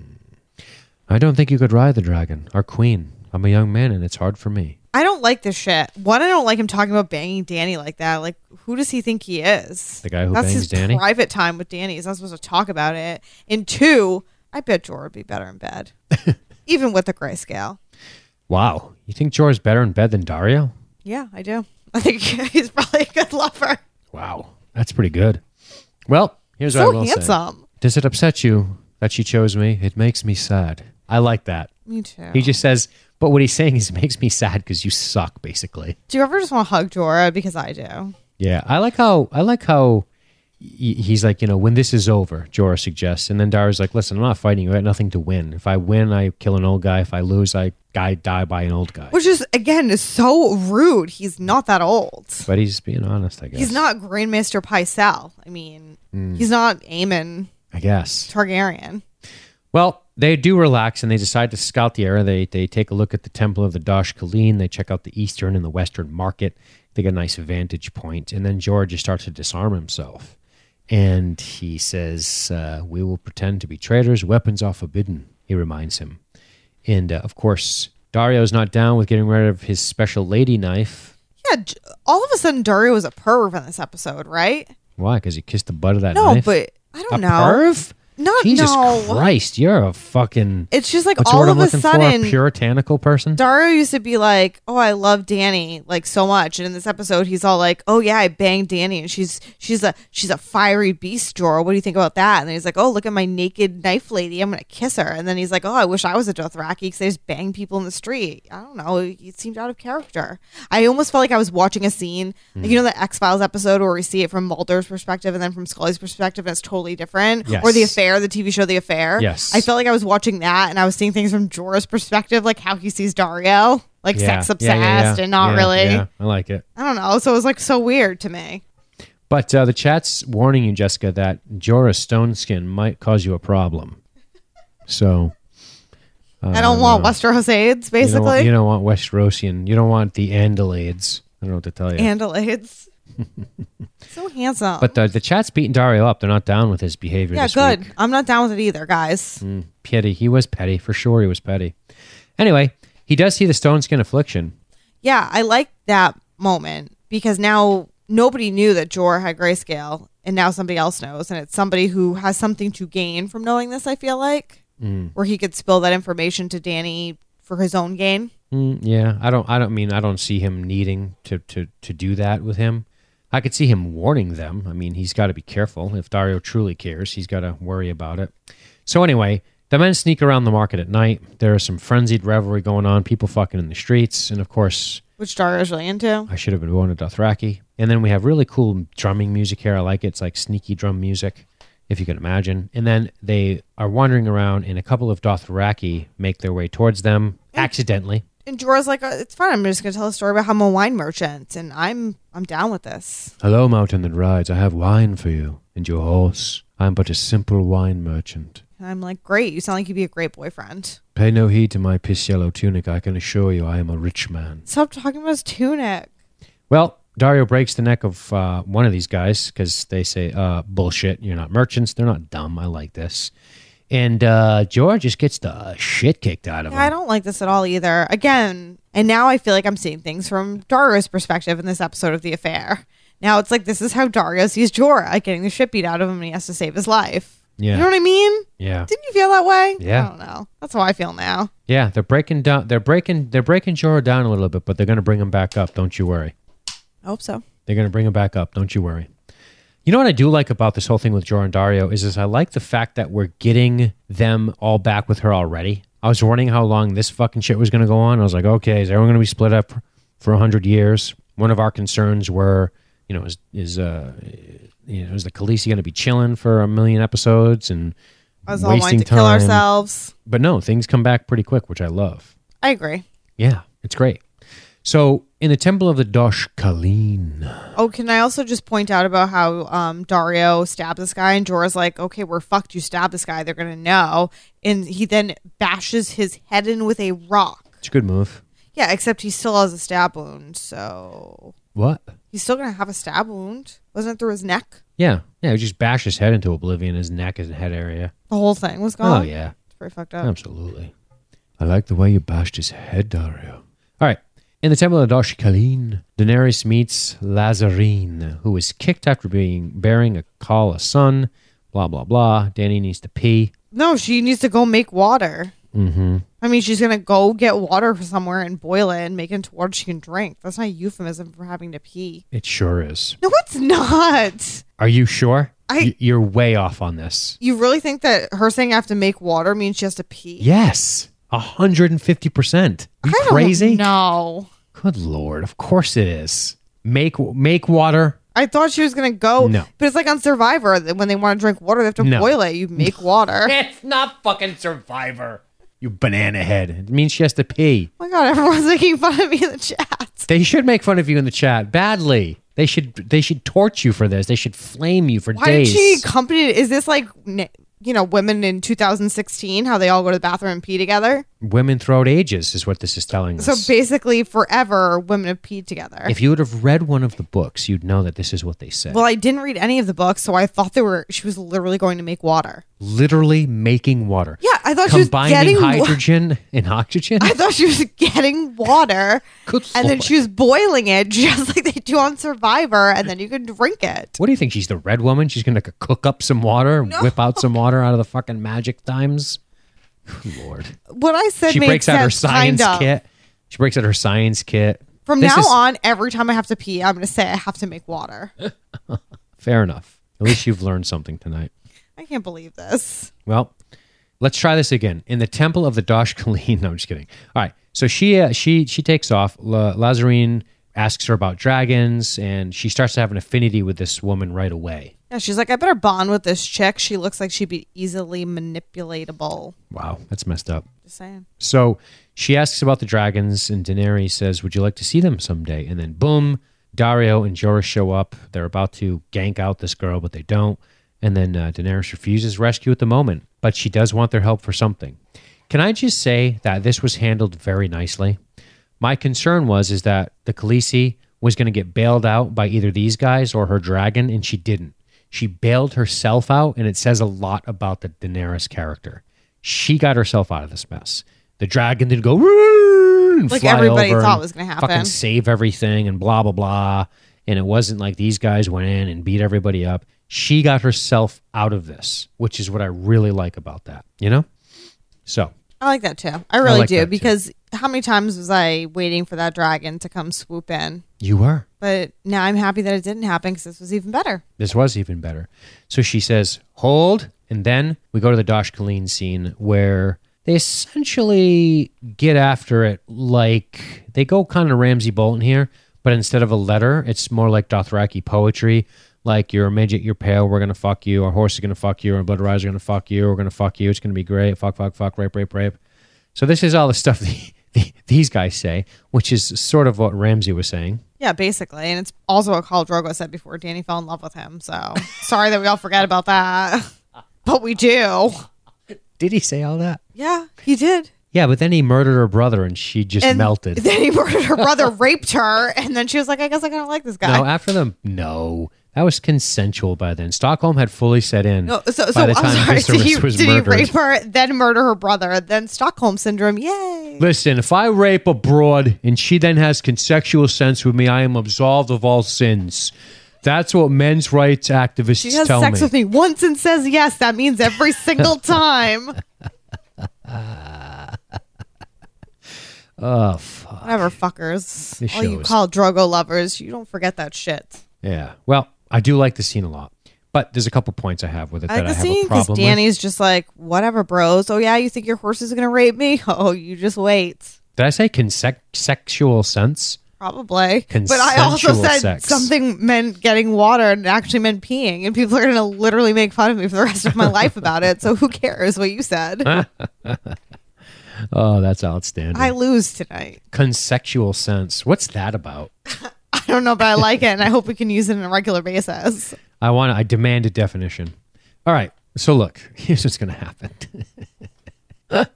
I don't think you could ride the dragon, our queen. I'm a young man and it's hard for me. I don't like this shit. One, I don't like him talking about banging Dany like that. Like, who does he think he is? The guy who That's bangs his Dany? private time with Dany. He's not supposed to talk about it. And two, I bet Jorah would be better in bed, even with the grayscale. Wow, you think Jorah's better in bed than Daario? Yeah, I do. I think he's probably a good lover. Wow, that's pretty good. Well, here's what I So will say. handsome. Does it upset you that she chose me? It makes me sad. I like that. Me too. He just says, but what he's saying is it makes me sad because you suck, basically. do you ever just want to hug Jorah? Because I do. Yeah, I like how I like how he's like, you know, when this is over, Jorah suggests, and then Dara's like, listen, I'm not fighting you. I got nothing to win. If I win, I kill an old guy. If I lose, I guy die by an old guy. Which is, again, is so rude. He's not that old. But he's being honest, I guess. He's not Grand Maester Pycelle. I mean, Hmm. he's not Aemon I guess. Targaryen. Well, they do relax and they decide to scout the area. They they take a look at the temple of the Dosh Khaleen. They check out the eastern and the western market. They get a nice vantage point, and then Jorah starts to disarm himself. And he says, uh, "We will pretend to be traitors. Weapons are forbidden." He reminds him, and uh, of course, Daario's not down with getting rid of his special lady knife. Yeah, all of a sudden Daario was a perv in this episode, right? Why? Because he kissed the butt of that No, knife. but I don't know. perv? Not Jesus no. Christ! You're a fucking. It's just like all of a sudden for? A puritanical person. Daario used to be like, "Oh, I love Dany like so much," and in this episode, he's all like, "Oh yeah, I banged Dany, and she's she's a she's a fiery beast, Jorah. What do you think about that?" And then he's like, "Oh, look at my naked knife lady. I'm gonna kiss her." And then he's like, "Oh, I wish I was a Dothraki because they just bang people in the street." I don't know. It seemed out of character. I almost felt like I was watching a scene, like you hmm. know, the X Files episode where we see it from Mulder's perspective and then from Scully's perspective, and it's totally different. Yes. Or the affair, the TV show, The Affair. Yes. I felt like I was watching that and I was seeing things from Jorah's perspective, like how he sees Daario, like Yeah, sex yeah, obsessed yeah, yeah. and not Yeah, really. Yeah, I like it. I don't know. So it was like so weird to me. But uh, the chat's warning you, Jessica, that Jorah Stone Skin might cause you a problem. So I don't want Westeros AIDS, Uh, you don't, want, basically. you don't want Westerosian. You don't want the Andalades. I don't know what to tell you. Handle AIDS. So handsome. but the, the chat's beating Daario up. They're not down with his behavior. yeah, good. week. I'm not down with it either, guys. Mm, petty. He was petty for sure. He was petty. Anyway, he does see the Stone Skin affliction. Yeah, I like that moment because now nobody knew that Jor had grayscale, and now somebody else knows, and it's somebody who has something to gain from knowing this. I feel like, Mm. where he could spill that information to Dany for his own gain. Mm, yeah, I don't. I don't mean I don't see him needing to to to do that with him. I could see him warning them. I mean, he's got to be careful. If Daario truly cares, he's got to worry about it. So anyway, the men sneak around the market at night. There is some frenzied revelry going on. People fucking in the streets, and of course, Which Daario's really into. I should have been born to Dothraki. And then we have really cool drumming music here. I like it. It's like sneaky drum music, if you can imagine. And then they are wandering around, and a couple of Dothraki make their way towards them. accidentally. And Jorah's like, uh, it's fine. I'm just gonna tell a story about how I'm a wine merchant, and I'm I'm down with this. Hello, mountain that rides. I have wine for you and your horse. I'm but a simple wine merchant. And I'm like, great. You sound like you'd be a great boyfriend. Pay no heed to my piss yellow tunic. I can assure you I am a rich man. Stop talking about his tunic. Well, Daario breaks the neck of uh, one of these guys because they say, uh, bullshit, you're not merchants. They're not dumb. I like this. And uh, Jorah just gets the shit kicked out of Yeah, I don't like this at all either. Again, and now I feel like I'm seeing things from Daario's perspective in this episode of The Affair. Now it's like this is how Daario sees Jorah getting the shit beat out of him and he has to save his life. Yeah. You know what I mean? Yeah. Didn't you feel that way? Yeah. I don't know. That's how I feel now. Yeah, they're breaking down. They're breaking. They're breaking Jorah down a little bit, but they're going to bring him back up. Don't you worry. I hope so. They're going to bring him back up. Don't you worry. You know what I do like about this whole thing with Jorah and Daario is, is I like the fact that we're getting them all back with her already. I was wondering how long this fucking shit was going to go on. I was like, okay, is everyone going to be split up for hundred years? One of our concerns were, you know, is is uh, you know, is the Khaleesi going to be chilling for a million episodes and I was all wanting wasting to kill time? ourselves. But no, things come back pretty quick, which I love. I agree. Yeah, it's great. So in the Temple of the Dosh Khaleen, Oh, can I also just point out about how um, Daario stabbed this guy and Jorah's like, okay, we're fucked. You stabbed this guy. They're going to know. And he then bashes his head in with a rock. it's a good move. Yeah, except he still has a stab wound. So What? he's still going to have a stab wound. Wasn't it through his neck? Yeah, yeah. He just bashed his head into oblivion, his neck, his head area. The whole thing was gone. Oh yeah, It's pretty fucked up. absolutely. I like the way you bashed his head, Daario. All right. In the temple of Dosh Khaleen, Daenerys meets Lazarine, who was kicked after being bearing a call a son. Blah blah blah. Dany needs to pee. No, she needs to go make water. Mm-hmm. I mean, she's going to go get water from somewhere and boil it and make it into water she can drink. That's not a euphemism for having to pee. It sure is. No, it's not. Are you sure? I- You're way off on this. You really think that her saying I have to make water means she has to pee? Yes, hundred and fifty percent. You crazy? No. Good lord! Of course it is. Make make water. I thought she was gonna go. No. but it's like on Survivor that when they want to drink water, they have to No. boil it. You make water. oh It's not fucking Survivor. You banana head. It means she has to pee. Oh my god, everyone's making fun of me in the chat. They should make fun of you in the chat badly. They should they should torch you for this. They should flame you for Why days. did she accompany? Is this like you know women in 2016 how they all go to the bathroom and pee together? Women throughout ages is what this is telling us. So basically, forever women have peed together. if you would have read one of the books, you'd know that this is what they said. well, I didn't read any of the books, so I thought they were. She was literally going to make water. Literally making water. Yeah, I thought she was Combining getting wa- hydrogen and oxygen. I thought she was getting water, Good and then lord. she was boiling it just like they do on Survivor, and then you can drink it. What do you think? She's the red woman? She's going to cook up some water, whip out some water out of the fucking magic times? Good Lord. What I said She made breaks out her science kind of. kit. She breaks out her science kit. From This now is- on, every time I have to pee, I'm going to say I have to make water. Fair enough. At least you've learned something tonight. I can't believe this. Well, let's try this again. In the temple of the Dosh Khaleen. No, I'm just kidding. All right. So she uh, she she takes off. La- Lazarine asks her about dragons, and she starts to have an affinity with this woman right away. Yeah, she's like, I better bond with this chick. She looks like she'd be easily manipulatable. Wow, that's messed up. Just saying. So she asks about the dragons, and Daenerys says, "Would you like to see them someday?" And then boom, Daario and Jorah show up. They're about to gank out this girl, but they don't. And then uh, Daenerys refuses rescue at the moment, but she does want their help for something. Can I just say that this was handled very nicely? My concern was is that the Khaleesi was going to get bailed out by either these guys or her dragon, and she didn't. She bailed herself out, and it says a lot about the Daenerys character. She got herself out of this mess. The dragon didn't go and Like everybody thought was gonna happen. Fucking save everything and blah blah blah. And it wasn't like these guys went in and beat everybody up. She got herself out of this, which is what I really like about that. You know. So I like that too. I really like that, do too. because how many times was I waiting for that dragon to come swoop in? you were. But now I'm happy that it didn't happen because this was even better. This was even better. So she says, hold. And then we go to the Dosh Khaleen scene where they essentially get after it like they go kind of Ramsay Bolton here, but instead of a letter, it's more like Dothraki poetry. Like, you're a midget, you're pale, we're going to fuck you. Our horse is going to fuck you. Our blood rise are going to fuck you. We're going to fuck you. It's going to be great. Fuck, fuck, fuck, rape, rape, rape. So this is all the stuff the, these guys say, which is sort of what Ramsay was saying. Yeah, basically. And it's also what Khal Drogo said before Dany fell in love with him. So sorry that we all forget about that. But we do. Did he say all that? Yeah, he did. Yeah, but then he murdered her brother and she just And melted. Then he murdered her brother, raped her, and then she was like, I guess I kind of like this guy. No, after them, no. That was consensual by then. Stockholm had fully set in No, so, so by the I'm sorry. Did, he, was did rape her, then murder her brother, then Stockholm syndrome? Yay! Listen, if I rape a broad and she then has consensual sense with me, I am absolved of all sins. That's what men's rights activists She has tell sex me. with me once and says yes. That means every single time. oh, fuck. Whatever, fuckers. This All you Khal Drogo lovers, you don't forget that shit. Yeah. Well, I do like the scene a lot, but there's a couple points I have with it I that like I the have a scene because problem with. Dany's just like, whatever, bros. Oh yeah, you think your horse is gonna rape me? Oh, you just wait. Did I say consec- sexual sense? Probably. But I also said sex. something meant getting water and it actually meant peeing, and people are gonna literally make fun of me for the rest of my life about it. So who cares what you said? Oh, that's outstanding. I lose tonight. Consexual sense. What's that about? I don't know, but I like it, and I hope we can use it on a regular basis. I want. I demand a definition. All right. So look, here's what's going to happen.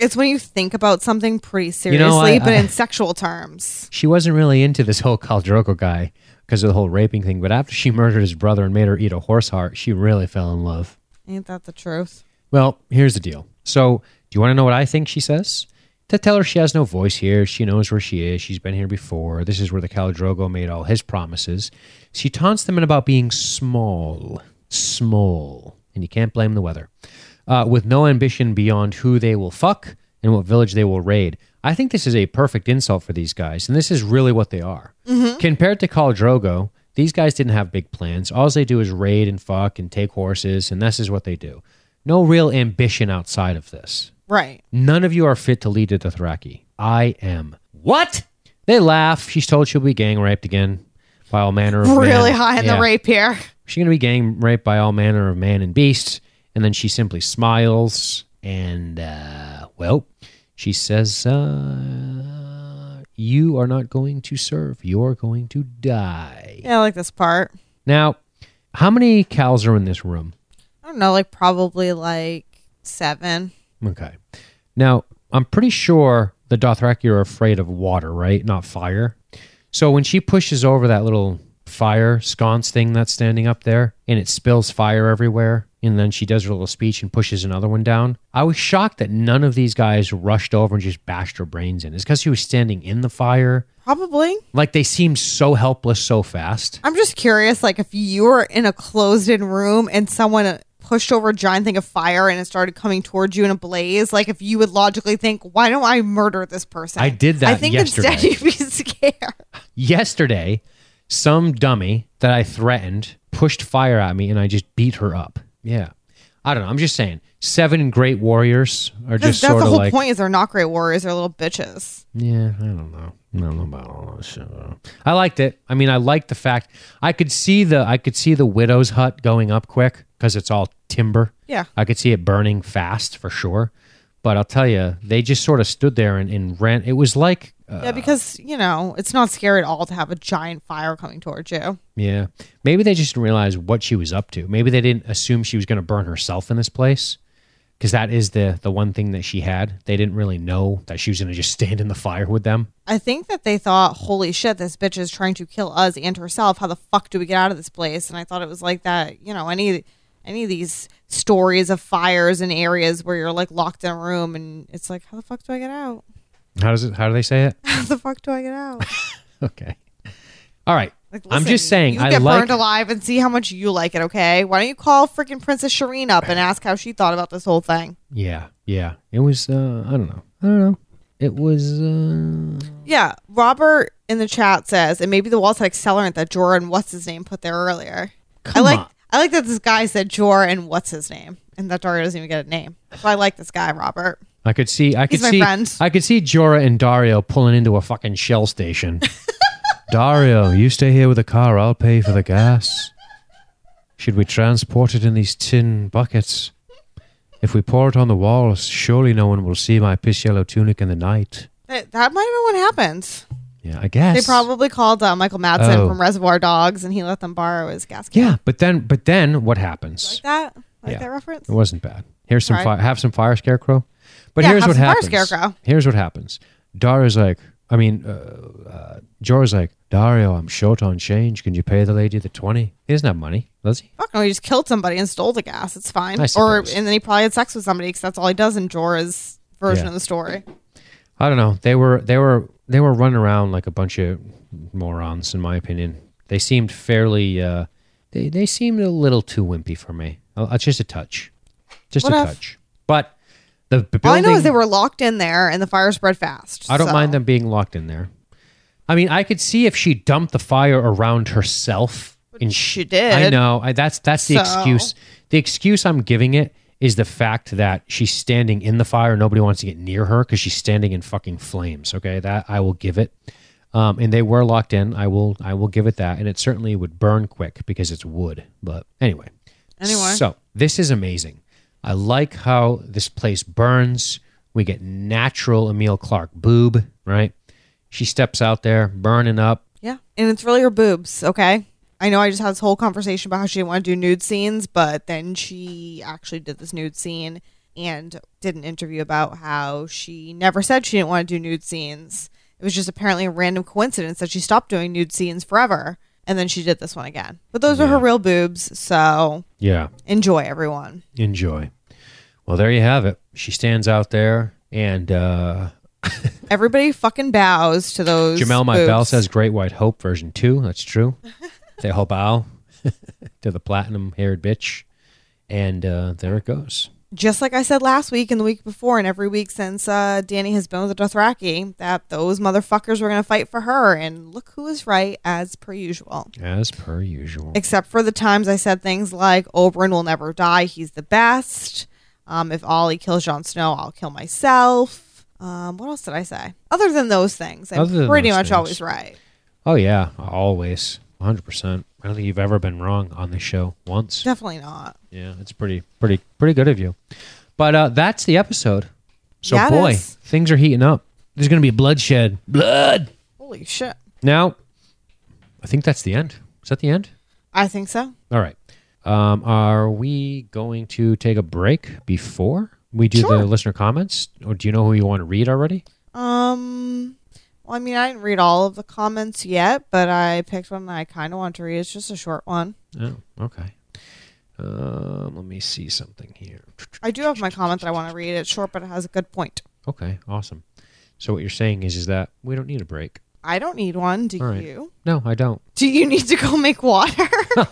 It's when you think about something pretty seriously, know, I- but I- in sexual terms. she wasn't really into this whole Khal Drogo guy because of the whole raping thing. But after she murdered his brother and made her eat a horse heart, she really fell in love. Ain't that the truth? Well, here's the deal. So, do you want to know what I think she says? To tell her she has no voice here, she knows where she is, she's been here before, this is where the Caladrogo made all his promises. She taunts them in about being small. Small. And you can't blame the weather. Uh, with no ambition beyond who they will fuck and what village they will raid. I think this is a perfect insult for these guys, and this is really what they are. Compared to Caladrogo, these guys didn't have big plans. All they do is raid and fuck and take horses, and this is what they do. No real ambition outside of this. Right. None of you are fit to lead the Dothraki. I am. What? They laugh. She's told she'll be gang raped again by all manner of Really man- high in Yeah. the rape here. She's gonna be gang raped by all manner of man and beast, and then she simply smiles and uh, well, she says, uh, "You are not going to serve. You're going to die." Yeah, I like this part. Now, how many cows are in this room? I don't know, like probably like seven. Okay. Now, I'm pretty sure the Dothraki are afraid of water, right? Not fire. So when she pushes over that little fire sconce thing that's standing up there and it spills fire everywhere, and then she does her little speech and pushes another one down, I was shocked that none of these guys rushed over and just bashed her brains in. It's because she was standing in the fire. Probably. Like they seemed so helpless so fast. I'm just curious, like if you were in a closed-in room and someone pushed over a giant thing of fire and it started coming towards you in a blaze, like if you would logically think, "Why don't I murder this person?" I did that I think yesterday. instead you'd be scared. Yesterday, some dummy that I threatened pushed fire at me and I just beat her up. Yeah. I don't know. I'm just saying. Seven great warriors are That's just the sort of whole like. point. Is they're not great warriors; they're little bitches. Yeah, I don't know. I don't know about all that shit. I liked it. I mean, I liked the fact I could see the I could see the widow's hut going up quick because it's all timber. Yeah. I could see it burning fast for sure. But I'll tell you, they just sort of stood there and, and ran. It was like, uh, yeah, because you know it's not scary at all to have a giant fire coming towards you. yeah, maybe they just didn't realize what she was up to. Maybe they didn't assume she was going to burn herself in this place because that is the the one thing that she had. They didn't really know that she was going to just stand in the fire with them. I think that they thought, "Holy shit, this bitch is trying to kill us and herself. How the fuck do we get out of this place?" And I thought it was like that. You know, any any of these stories of fires in areas where you're like locked in a room and it's like, "How the fuck do I get out? How does it? How do they say it? How the fuck do I get out?" Okay. All right. Like, I'm just saying. You I get like. burned alive and see how much you like it. Okay, why don't you call freaking Princess Shireen up and ask how she thought about this whole thing? Yeah, yeah. It was. Uh, I don't know. I don't know. It was. Uh, Yeah, Robert in the chat says, and maybe the walls had accelerant that Jorah and what's his name put there earlier. I Come like on. I like that this guy said Jor and what's his name, and that Daario doesn't even get a name. So I like this guy, Robert. I could see. I could He's my see. friend. I could see Jorah and Daario pulling into a fucking shell station. Daario, you stay here with the car. I'll pay for the gas. Should we transport it in these tin buckets? If we pour it on the walls, surely no one will see my piss yellow tunic in the night. That, that might have been what happened. Yeah, I guess They probably called uh, Michael Madsen Oh. from Reservoir Dogs, and he let them borrow his gas can. Yeah, but then but then what happens? like that. Like Yeah. that reference. It wasn't bad. Here's some Right. fire. Have some fire scarecrow. But Yeah, here's have what some fire happens. scarecrow. Here's what happens. Dara's like, I mean, uh, uh, Jorah's like, Daario, I'm short on change. Can you pay the lady the twenty? He doesn't have money, does he? Fuck no, he just killed somebody and stole the gas. It's fine. I Or suppose. and then he probably had sex with somebody because that's all he does in Jorah's version Yeah. of the story. I don't know. They were they were they were running around like a bunch of morons, in my opinion. They seemed fairly. Uh, they they seemed a little too wimpy for me. Uh, just a touch, just What a if- touch. But the, the All I know is they were locked in there and the fire spread fast. I don't so- mind them being locked in there. I mean, I could see if she dumped the fire around herself. And she did. I know. I, that's that's the So- excuse. The excuse I'm giving it is the fact that she's standing in the fire. Nobody wants to get near her because she's standing in fucking flames. Okay, that I will give it. Um, and they were locked in. I will. I will give it that. And it certainly would burn quick because it's wood. But anyway. Anyway. So this is amazing. I like how this place burns. We get natural Emilia Clarke boob, right? She steps out there, burning up. Yeah. And it's really her boobs, okay? I know I just had this whole conversation about how she didn't want to do nude scenes, but then she actually did this nude scene and did an interview about how she never said she didn't want to do nude scenes. It was just apparently a random coincidence that she stopped doing nude scenes forever. And then she did this one again. But those are her real boobs, so Yeah, enjoy everyone. enjoy. Well, there you have it. She stands out there, and uh, Everybody fucking bows to those. Jamel My boobs. Bell says Great White Hope version 2. That's true. hope bow to the platinum haired bitch. And uh, there it goes. just like I said last week and the week before, and every week since uh, Dany has been with the Dothraki, that those motherfuckers were going to fight for her. And look who was right, as per usual. As per usual. Except for the times I said things like, Oberyn will never die, he's the best. Um, if Olly kills Jon Snow, I'll kill myself. Um, what else did I say? Other than those things, I'm pretty much things. always right. Oh, yeah. Always. 100%. I don't think you've ever been wrong on this show once. Definitely not. Yeah, it's pretty, pretty, pretty good of you. But uh, that's the episode. So, Yeah, it boy, is. things are heating up. There's going to be bloodshed. Blood. Holy shit. Now, I think that's the end. Is that the end? I think so. All right. Um, are we going to take a break before we do Sure. the listener comments? Or do you know who you want to read already? Um, well, I mean, I didn't read all of the comments yet, but I picked one that I kind of want to read. It's just a short one. Oh, okay. Um, let me see something here. I do have my comment that I want to read. It's short, but it has a good point. Okay, awesome. So what you're saying is is that we don't need a break. I don't need one. Do right. you? No, I don't. Do you need to go make water? Boy,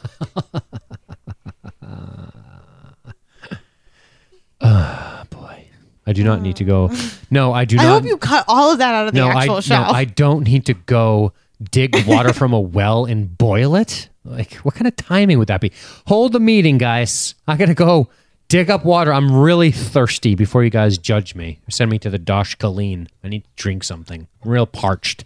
I do not need to go. No, I do I not. hope you cut all of that out of the no, I, actual no. I don't need to go dig water from a well and boil it. Like, what kind of timing would that be? Hold the meeting, guys. I gotta go dig up water. I'm really thirsty before you guys judge me. Send me to the Dosh Khaleen. I need to drink something. I'm real parched.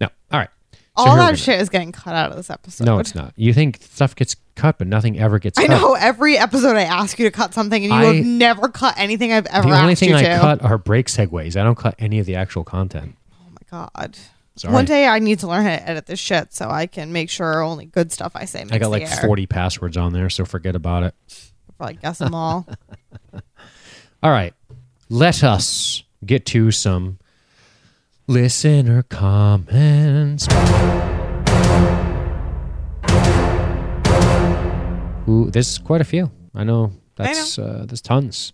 No, all right. So all that shit is getting cut out of this episode. No, it's not. You think stuff gets cut, but nothing ever gets cut. I cut. know every episode I ask you to cut something, and you I- have never cut anything I've ever asked. The only thing I to. cut are break segues. I don't cut any of the actual content. Oh my god. Sorry. One day I need to learn how to edit this shit so I can make sure only good stuff I say makes I got like air. 40 passwords on there, so forget about it. I'll probably guess them all. All right. Let us get to some listener comments. Ooh, there's quite a few. I know that's Uh, there's tons.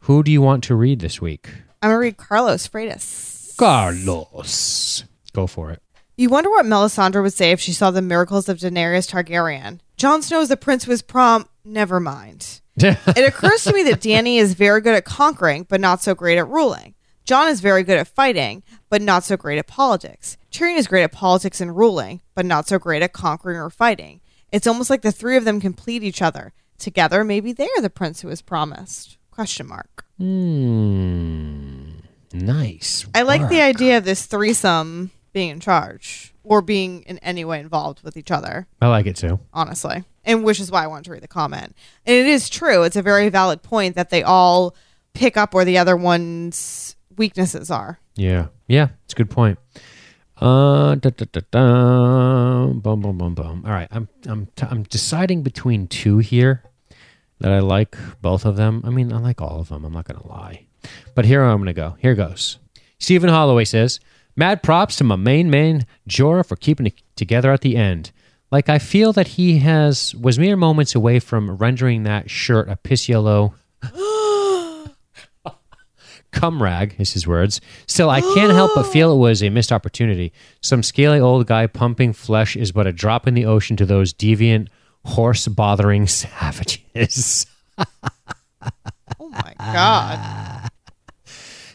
Who do you want to read this week? I'm gonna read Carlos Freitas. Carlos. Go for it. You wonder what Melisandre would say if she saw the miracles of Daenerys Targaryen. Jon Snow is the prince who was prom. Never mind. It occurs to me that Dany is very good at conquering, but not so great at ruling. Jon is very good at fighting, but not so great at politics. Tyrion is great at politics and ruling, but not so great at conquering or fighting. It's almost like the three of them complete each other. Together, maybe they are the prince who was promised. Question mark. Hmm. Nice. I like the idea of this threesome being in charge or being in any way involved with each other. I like it too. honestly. And which is why I wanted to read the comment. And it is true. It's a very valid point that they all pick up where the other one's weaknesses are. Yeah, yeah, it's a good point. Uh, da, da, da, da, boom, boom, boom, boom. All right, I'm I'm t- I'm deciding between two here that I like both of them. I mean, I like all of them. I'm not gonna lie, but here I'm gonna go. Here goes. Stephen Holloway says, "Mad props to my main man Jorah for keeping it together at the end. Like I feel that he has was mere moments away from rendering that shirt a piss yellow." cum rag is his words. Still, I can't help but feel it was a missed opportunity. Some scaly old guy pumping flesh is but a drop in the ocean to those deviant, horse bothering savages. Oh my god.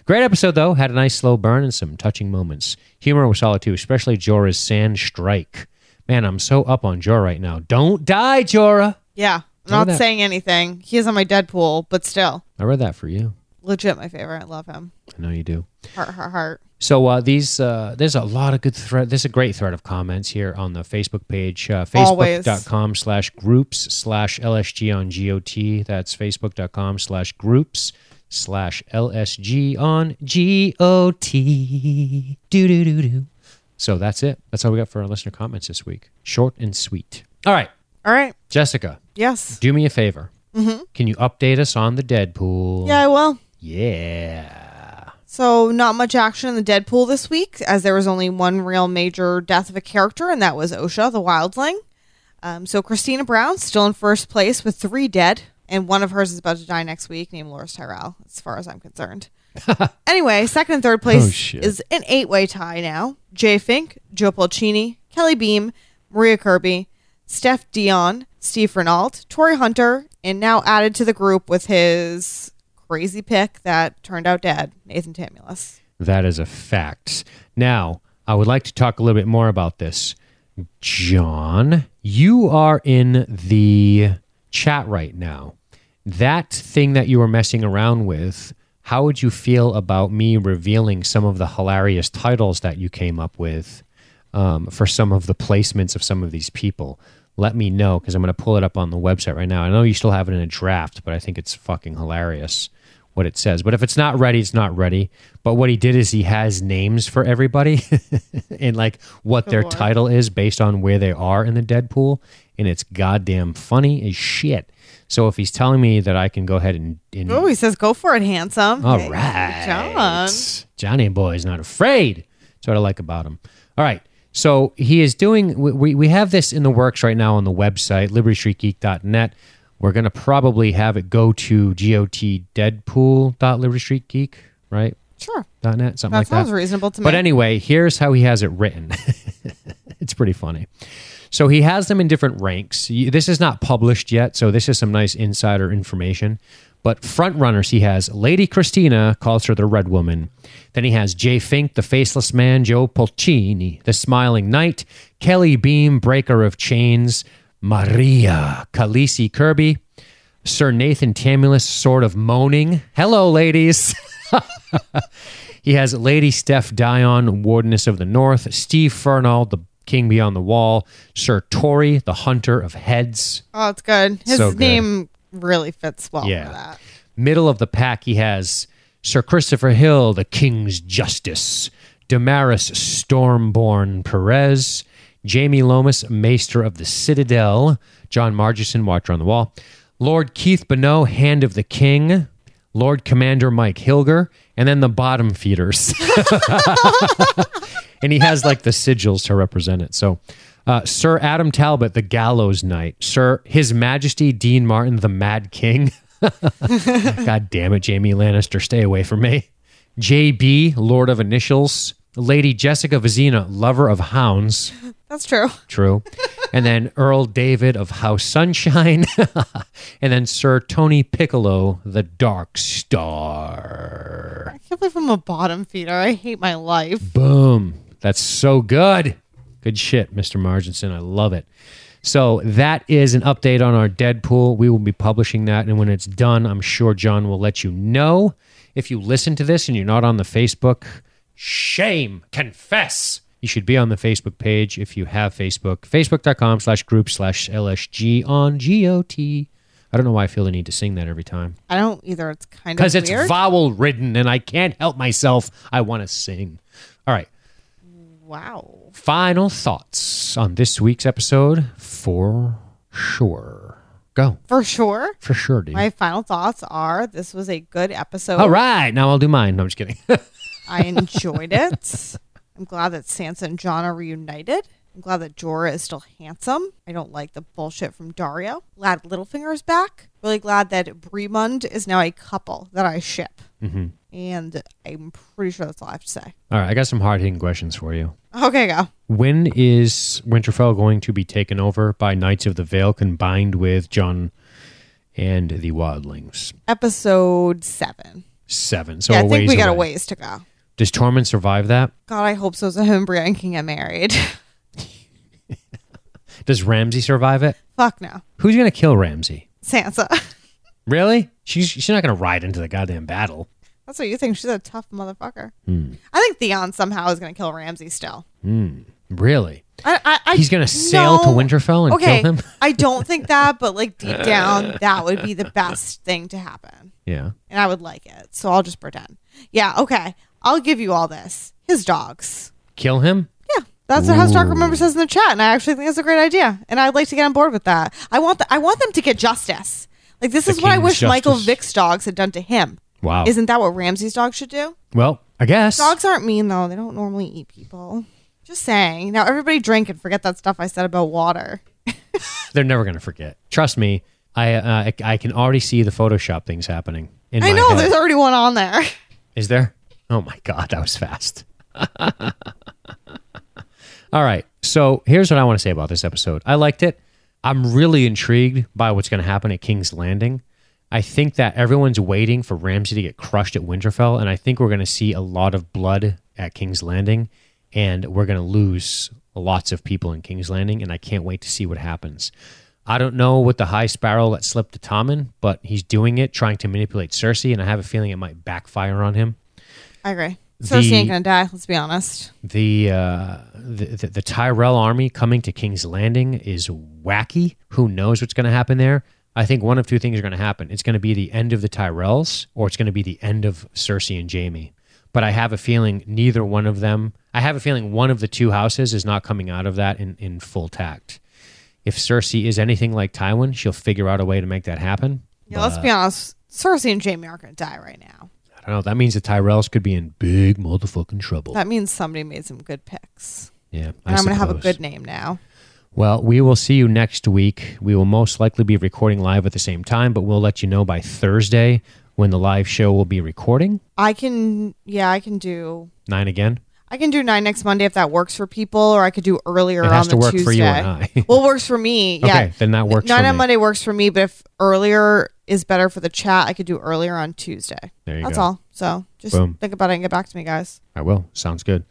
Great episode, though. Had a nice slow burn and some touching moments. Humor was solid, too, especially Jorah's sand strike. Man, I'm so up on Jorah right now. Don't die, Jorah! Yeah. I'm not saying anything. He is on my Deadpool, but still. I read that for you. Legit my favorite. I love him. I know you do. Heart, heart, heart. So uh, these uh, there's a lot of good thread. There's a great thread of comments here on the Facebook page, uh, facebook.com slash groups slash LSG on GOT. That's facebook.com slash groups slash LSG on GOT. Do do do do. So that's it. That's all we got for our listener comments this week. Short and sweet. All right, All right. Jessica, Yes. do me a favor. Mm-hmm. Can you update us on the Deadpool? Yeah, I will. Yeah. So, not much action in the Deadpool this week, as there was only one real major death of a character, and that was Osha, the wildling. Um, so, Christina Brown still in first place with three dead, and one of hers is about to die next week, named Loras Tyrell, as far as I'm concerned. anyway, second and third place Oh, is an eight way tie now. Jay Fink, Joe Pulcini, Kelly Beam, Maria Kirby, Steph Dion, Steve Renault, Tori Hunter, and now added to the group with his crazy pick that turned out dead, Nathan Tamulus. That is a fact. Now, I would like to talk a little bit more about this. John, you are in the chat right now. That thing that you were messing around with, how would you feel about me revealing some of the hilarious titles that you came up with um, for some of the placements of some of these people? Let me know because I'm going to pull it up on the website right now. I know you still have it in a draft, but I think it's fucking hilarious what it says. But if it's not ready, it's not ready. But what he did is he has names for everybody and like what their title is based on where they are in the Deadpool, and it's goddamn funny as shit. So if he's telling me that I can go ahead and, and Oh, he says, "Go for it, handsome." all right. John. Johnny boy is not afraid. That's what I like about him. All right. So he is doing, we- we, have this in the works right now on the website, libertystreetgeek.net. We're going to probably have it go to gotdeadpool.libertystreetgeek, right? Sure, .net, something that like sounds that. reasonable to me. But anyway, here's how he has it written. it's pretty funny. So he has them in different ranks. This is not published yet, so this is some nice insider information. But front runners, he has Lady Christina, calls her the Red Woman. Then he has Jay Fink, the Faceless Man, Joe Pulcini, the Smiling Knight, Kelly Beam, Breaker of Chains, Maria, Khaleesi Kirby, Sir Nathan Tamulus, sort of moaning. Hello, ladies. He has Lady Steph Dion, Wardeness of the North, Steve Fernald, the King Beyond the Wall, Sir Tory, the Hunter of Heads. oh, it's good. His So good. Really fits well Yeah. for that. Middle of the pack, he has Sir Christopher Hill, the King's Justice, Damaris Stormborn Perez, Jamie Lomas, Maester of the Citadel, John Margison, Watcher on the Wall, Lord Keith Bonneau, Hand of the King, Lord Commander Mike Hilger, and then the bottom feeders. and he has like the sigils to represent it. So, uh, Sir Adam Talbot, the Gallows Knight, Sir His Majesty Dean Martin, the Mad King. God damn it, Jaime Lannister, stay away from me. JB, Lord of Initials, Lady Jessica Vizina, Lover of Hounds. That's true. True. and then Earl David of House Sunshine. and then Sir Tony Piccolo, the Dark Star. I can't believe I'm a bottom feeder. I hate my life. Boom. That's so good. Good shit, Mr. Marginson. I love it. So that is an update on our Deadpool. We will be publishing that, and when it's done, I'm sure John will let you know. If you listen to this and you're not on the Facebook, shame, confess. You should be on the Facebook page if you have Facebook. Facebook.com slash group slash LSG on GOT. I don't know why I feel the need to sing that every time. I don't either. It's kind of Because it's weird. vowel ridden and I can't help myself. I want to sing. All right. wow. Final thoughts on this week's episode for sure. Go. For sure. For sure, dude. My final thoughts are this was a good episode. All right. Now I'll do mine. No, I'm just kidding. I enjoyed it. I'm glad that Sansa and Jon are reunited. I'm glad that Jorah is still handsome. I don't like the bullshit from Daario. Glad Littlefinger is back. Really glad that Bremund is now a couple that I ship. Mhm. And I'm pretty sure that's all I have to say. All right. I got some hard hitting questions for you. Okay, go. When is Winterfell going to be taken over by Knights of the Vale combined with Jon and the Wildlings? Episode seven. Seven. So yeah, I think we got a ways to go. Does Tormund survive that? God, I hope so. So him and Brienne can get married. Does Ramsay survive it? Fuck no. Who's going to kill Ramsay? Sansa. Really? She's she's not going to ride into the goddamn battle. That's what you think. She's a tough motherfucker. Hmm. I think Theon somehow is going to kill Ramsay still. Really? I, I, I, He's going to sail to. Winterfell and okay, kill him? I don't think that, but like deep down, that would be the best thing to happen. Yeah. And I would like it. So I'll just pretend. Yeah, okay. I'll give you all this. His dogs. Kill him? Yeah. That's what House Dark Remember says in the chat, and I actually think it's a great idea. And I'd like to get on board with that. I want the, I want them to get justice. Like this The is what I wish Michael. Vick's dogs had done to him. Wow. Isn't that what Ramsay's dog should do? well, I guess. Dogs aren't mean though. They don't normally eat people. Just saying. Now everybody drink and forget that stuff I said about water. They're never going to forget. Trust me. I, uh, I I can already see the Photoshop things happening in I my know head. there's already one on there. Is there? Oh my god, that was fast. All right. So here's what I want to say about this episode. I liked it. I'm really intrigued by what's going to happen at King's Landing. I think that everyone's waiting for Ramsay to get crushed at Winterfell, and I think we're going to see a lot of blood at King's Landing, and we're going to lose lots of people in King's Landing, and I can't wait to see what happens. I don't know what the high sparrow let slip to Tommen, but he's doing it, trying to manipulate Cersei, and I have a feeling it might backfire on him. I agree. Cersei The- ain't gonna die. Let's be honest. the, uh, the the the Tyrell army coming to King's Landing is wacky. Who knows what's going to happen there? I think one of two things are going to happen. It's going to be the end of the Tyrells, or it's going to be the end of Cersei and Jaime. But I have a feeling neither one of them. I have a feeling one of the two houses is not coming out of that in, in full tact. If Cersei is anything like Tywin, she'll figure out a way to make that happen. Yeah, let's be honest. Cersei and Jaime aren't gonna die right now. I don't know. That means the Tyrells could be in big motherfucking trouble. That means somebody made some good picks. yeah, I And I'm gonna have a good name now. Well, we will see you next week. We will most likely be recording live at the same time, but we'll let you know by Thursday when the live show will be recording. I can yeah, I can do Nine again. I can do nine next Monday if that works for people, or I could do earlier It on has the to work Tuesday. for you and I. well, it works for me. Yeah. Okay, then that works Nine on me. Monday works for me, but if earlier is better for the chat, I could do earlier on Tuesday. There you go. That's go. all. So just Boom. think about it and get back to me, guys. I will. Sounds good.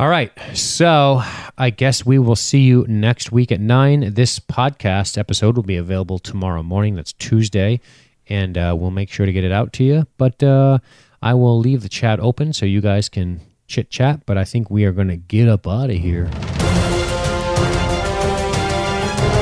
All right. So I guess we will see you next week at nine. This podcast episode will be available tomorrow morning. That's Tuesday. And uh, we'll make sure to get it out to you. But uh, I will leave the chat open so you guys can chit chat. But I think we are going to get up out of here.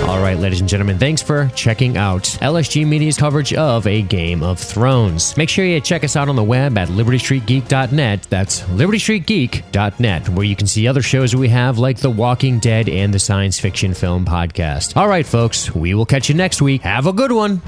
All right, ladies and gentlemen, thanks for checking out LSG Media's coverage of A Game of Thrones. Make sure you check us out on the web at libertystreetgeek.net. That's libertystreetgeek.net, where you can see other shows we have like The Walking Dead and the Science Fiction Film Podcast. All right, folks, we will catch you next week. Have a good one.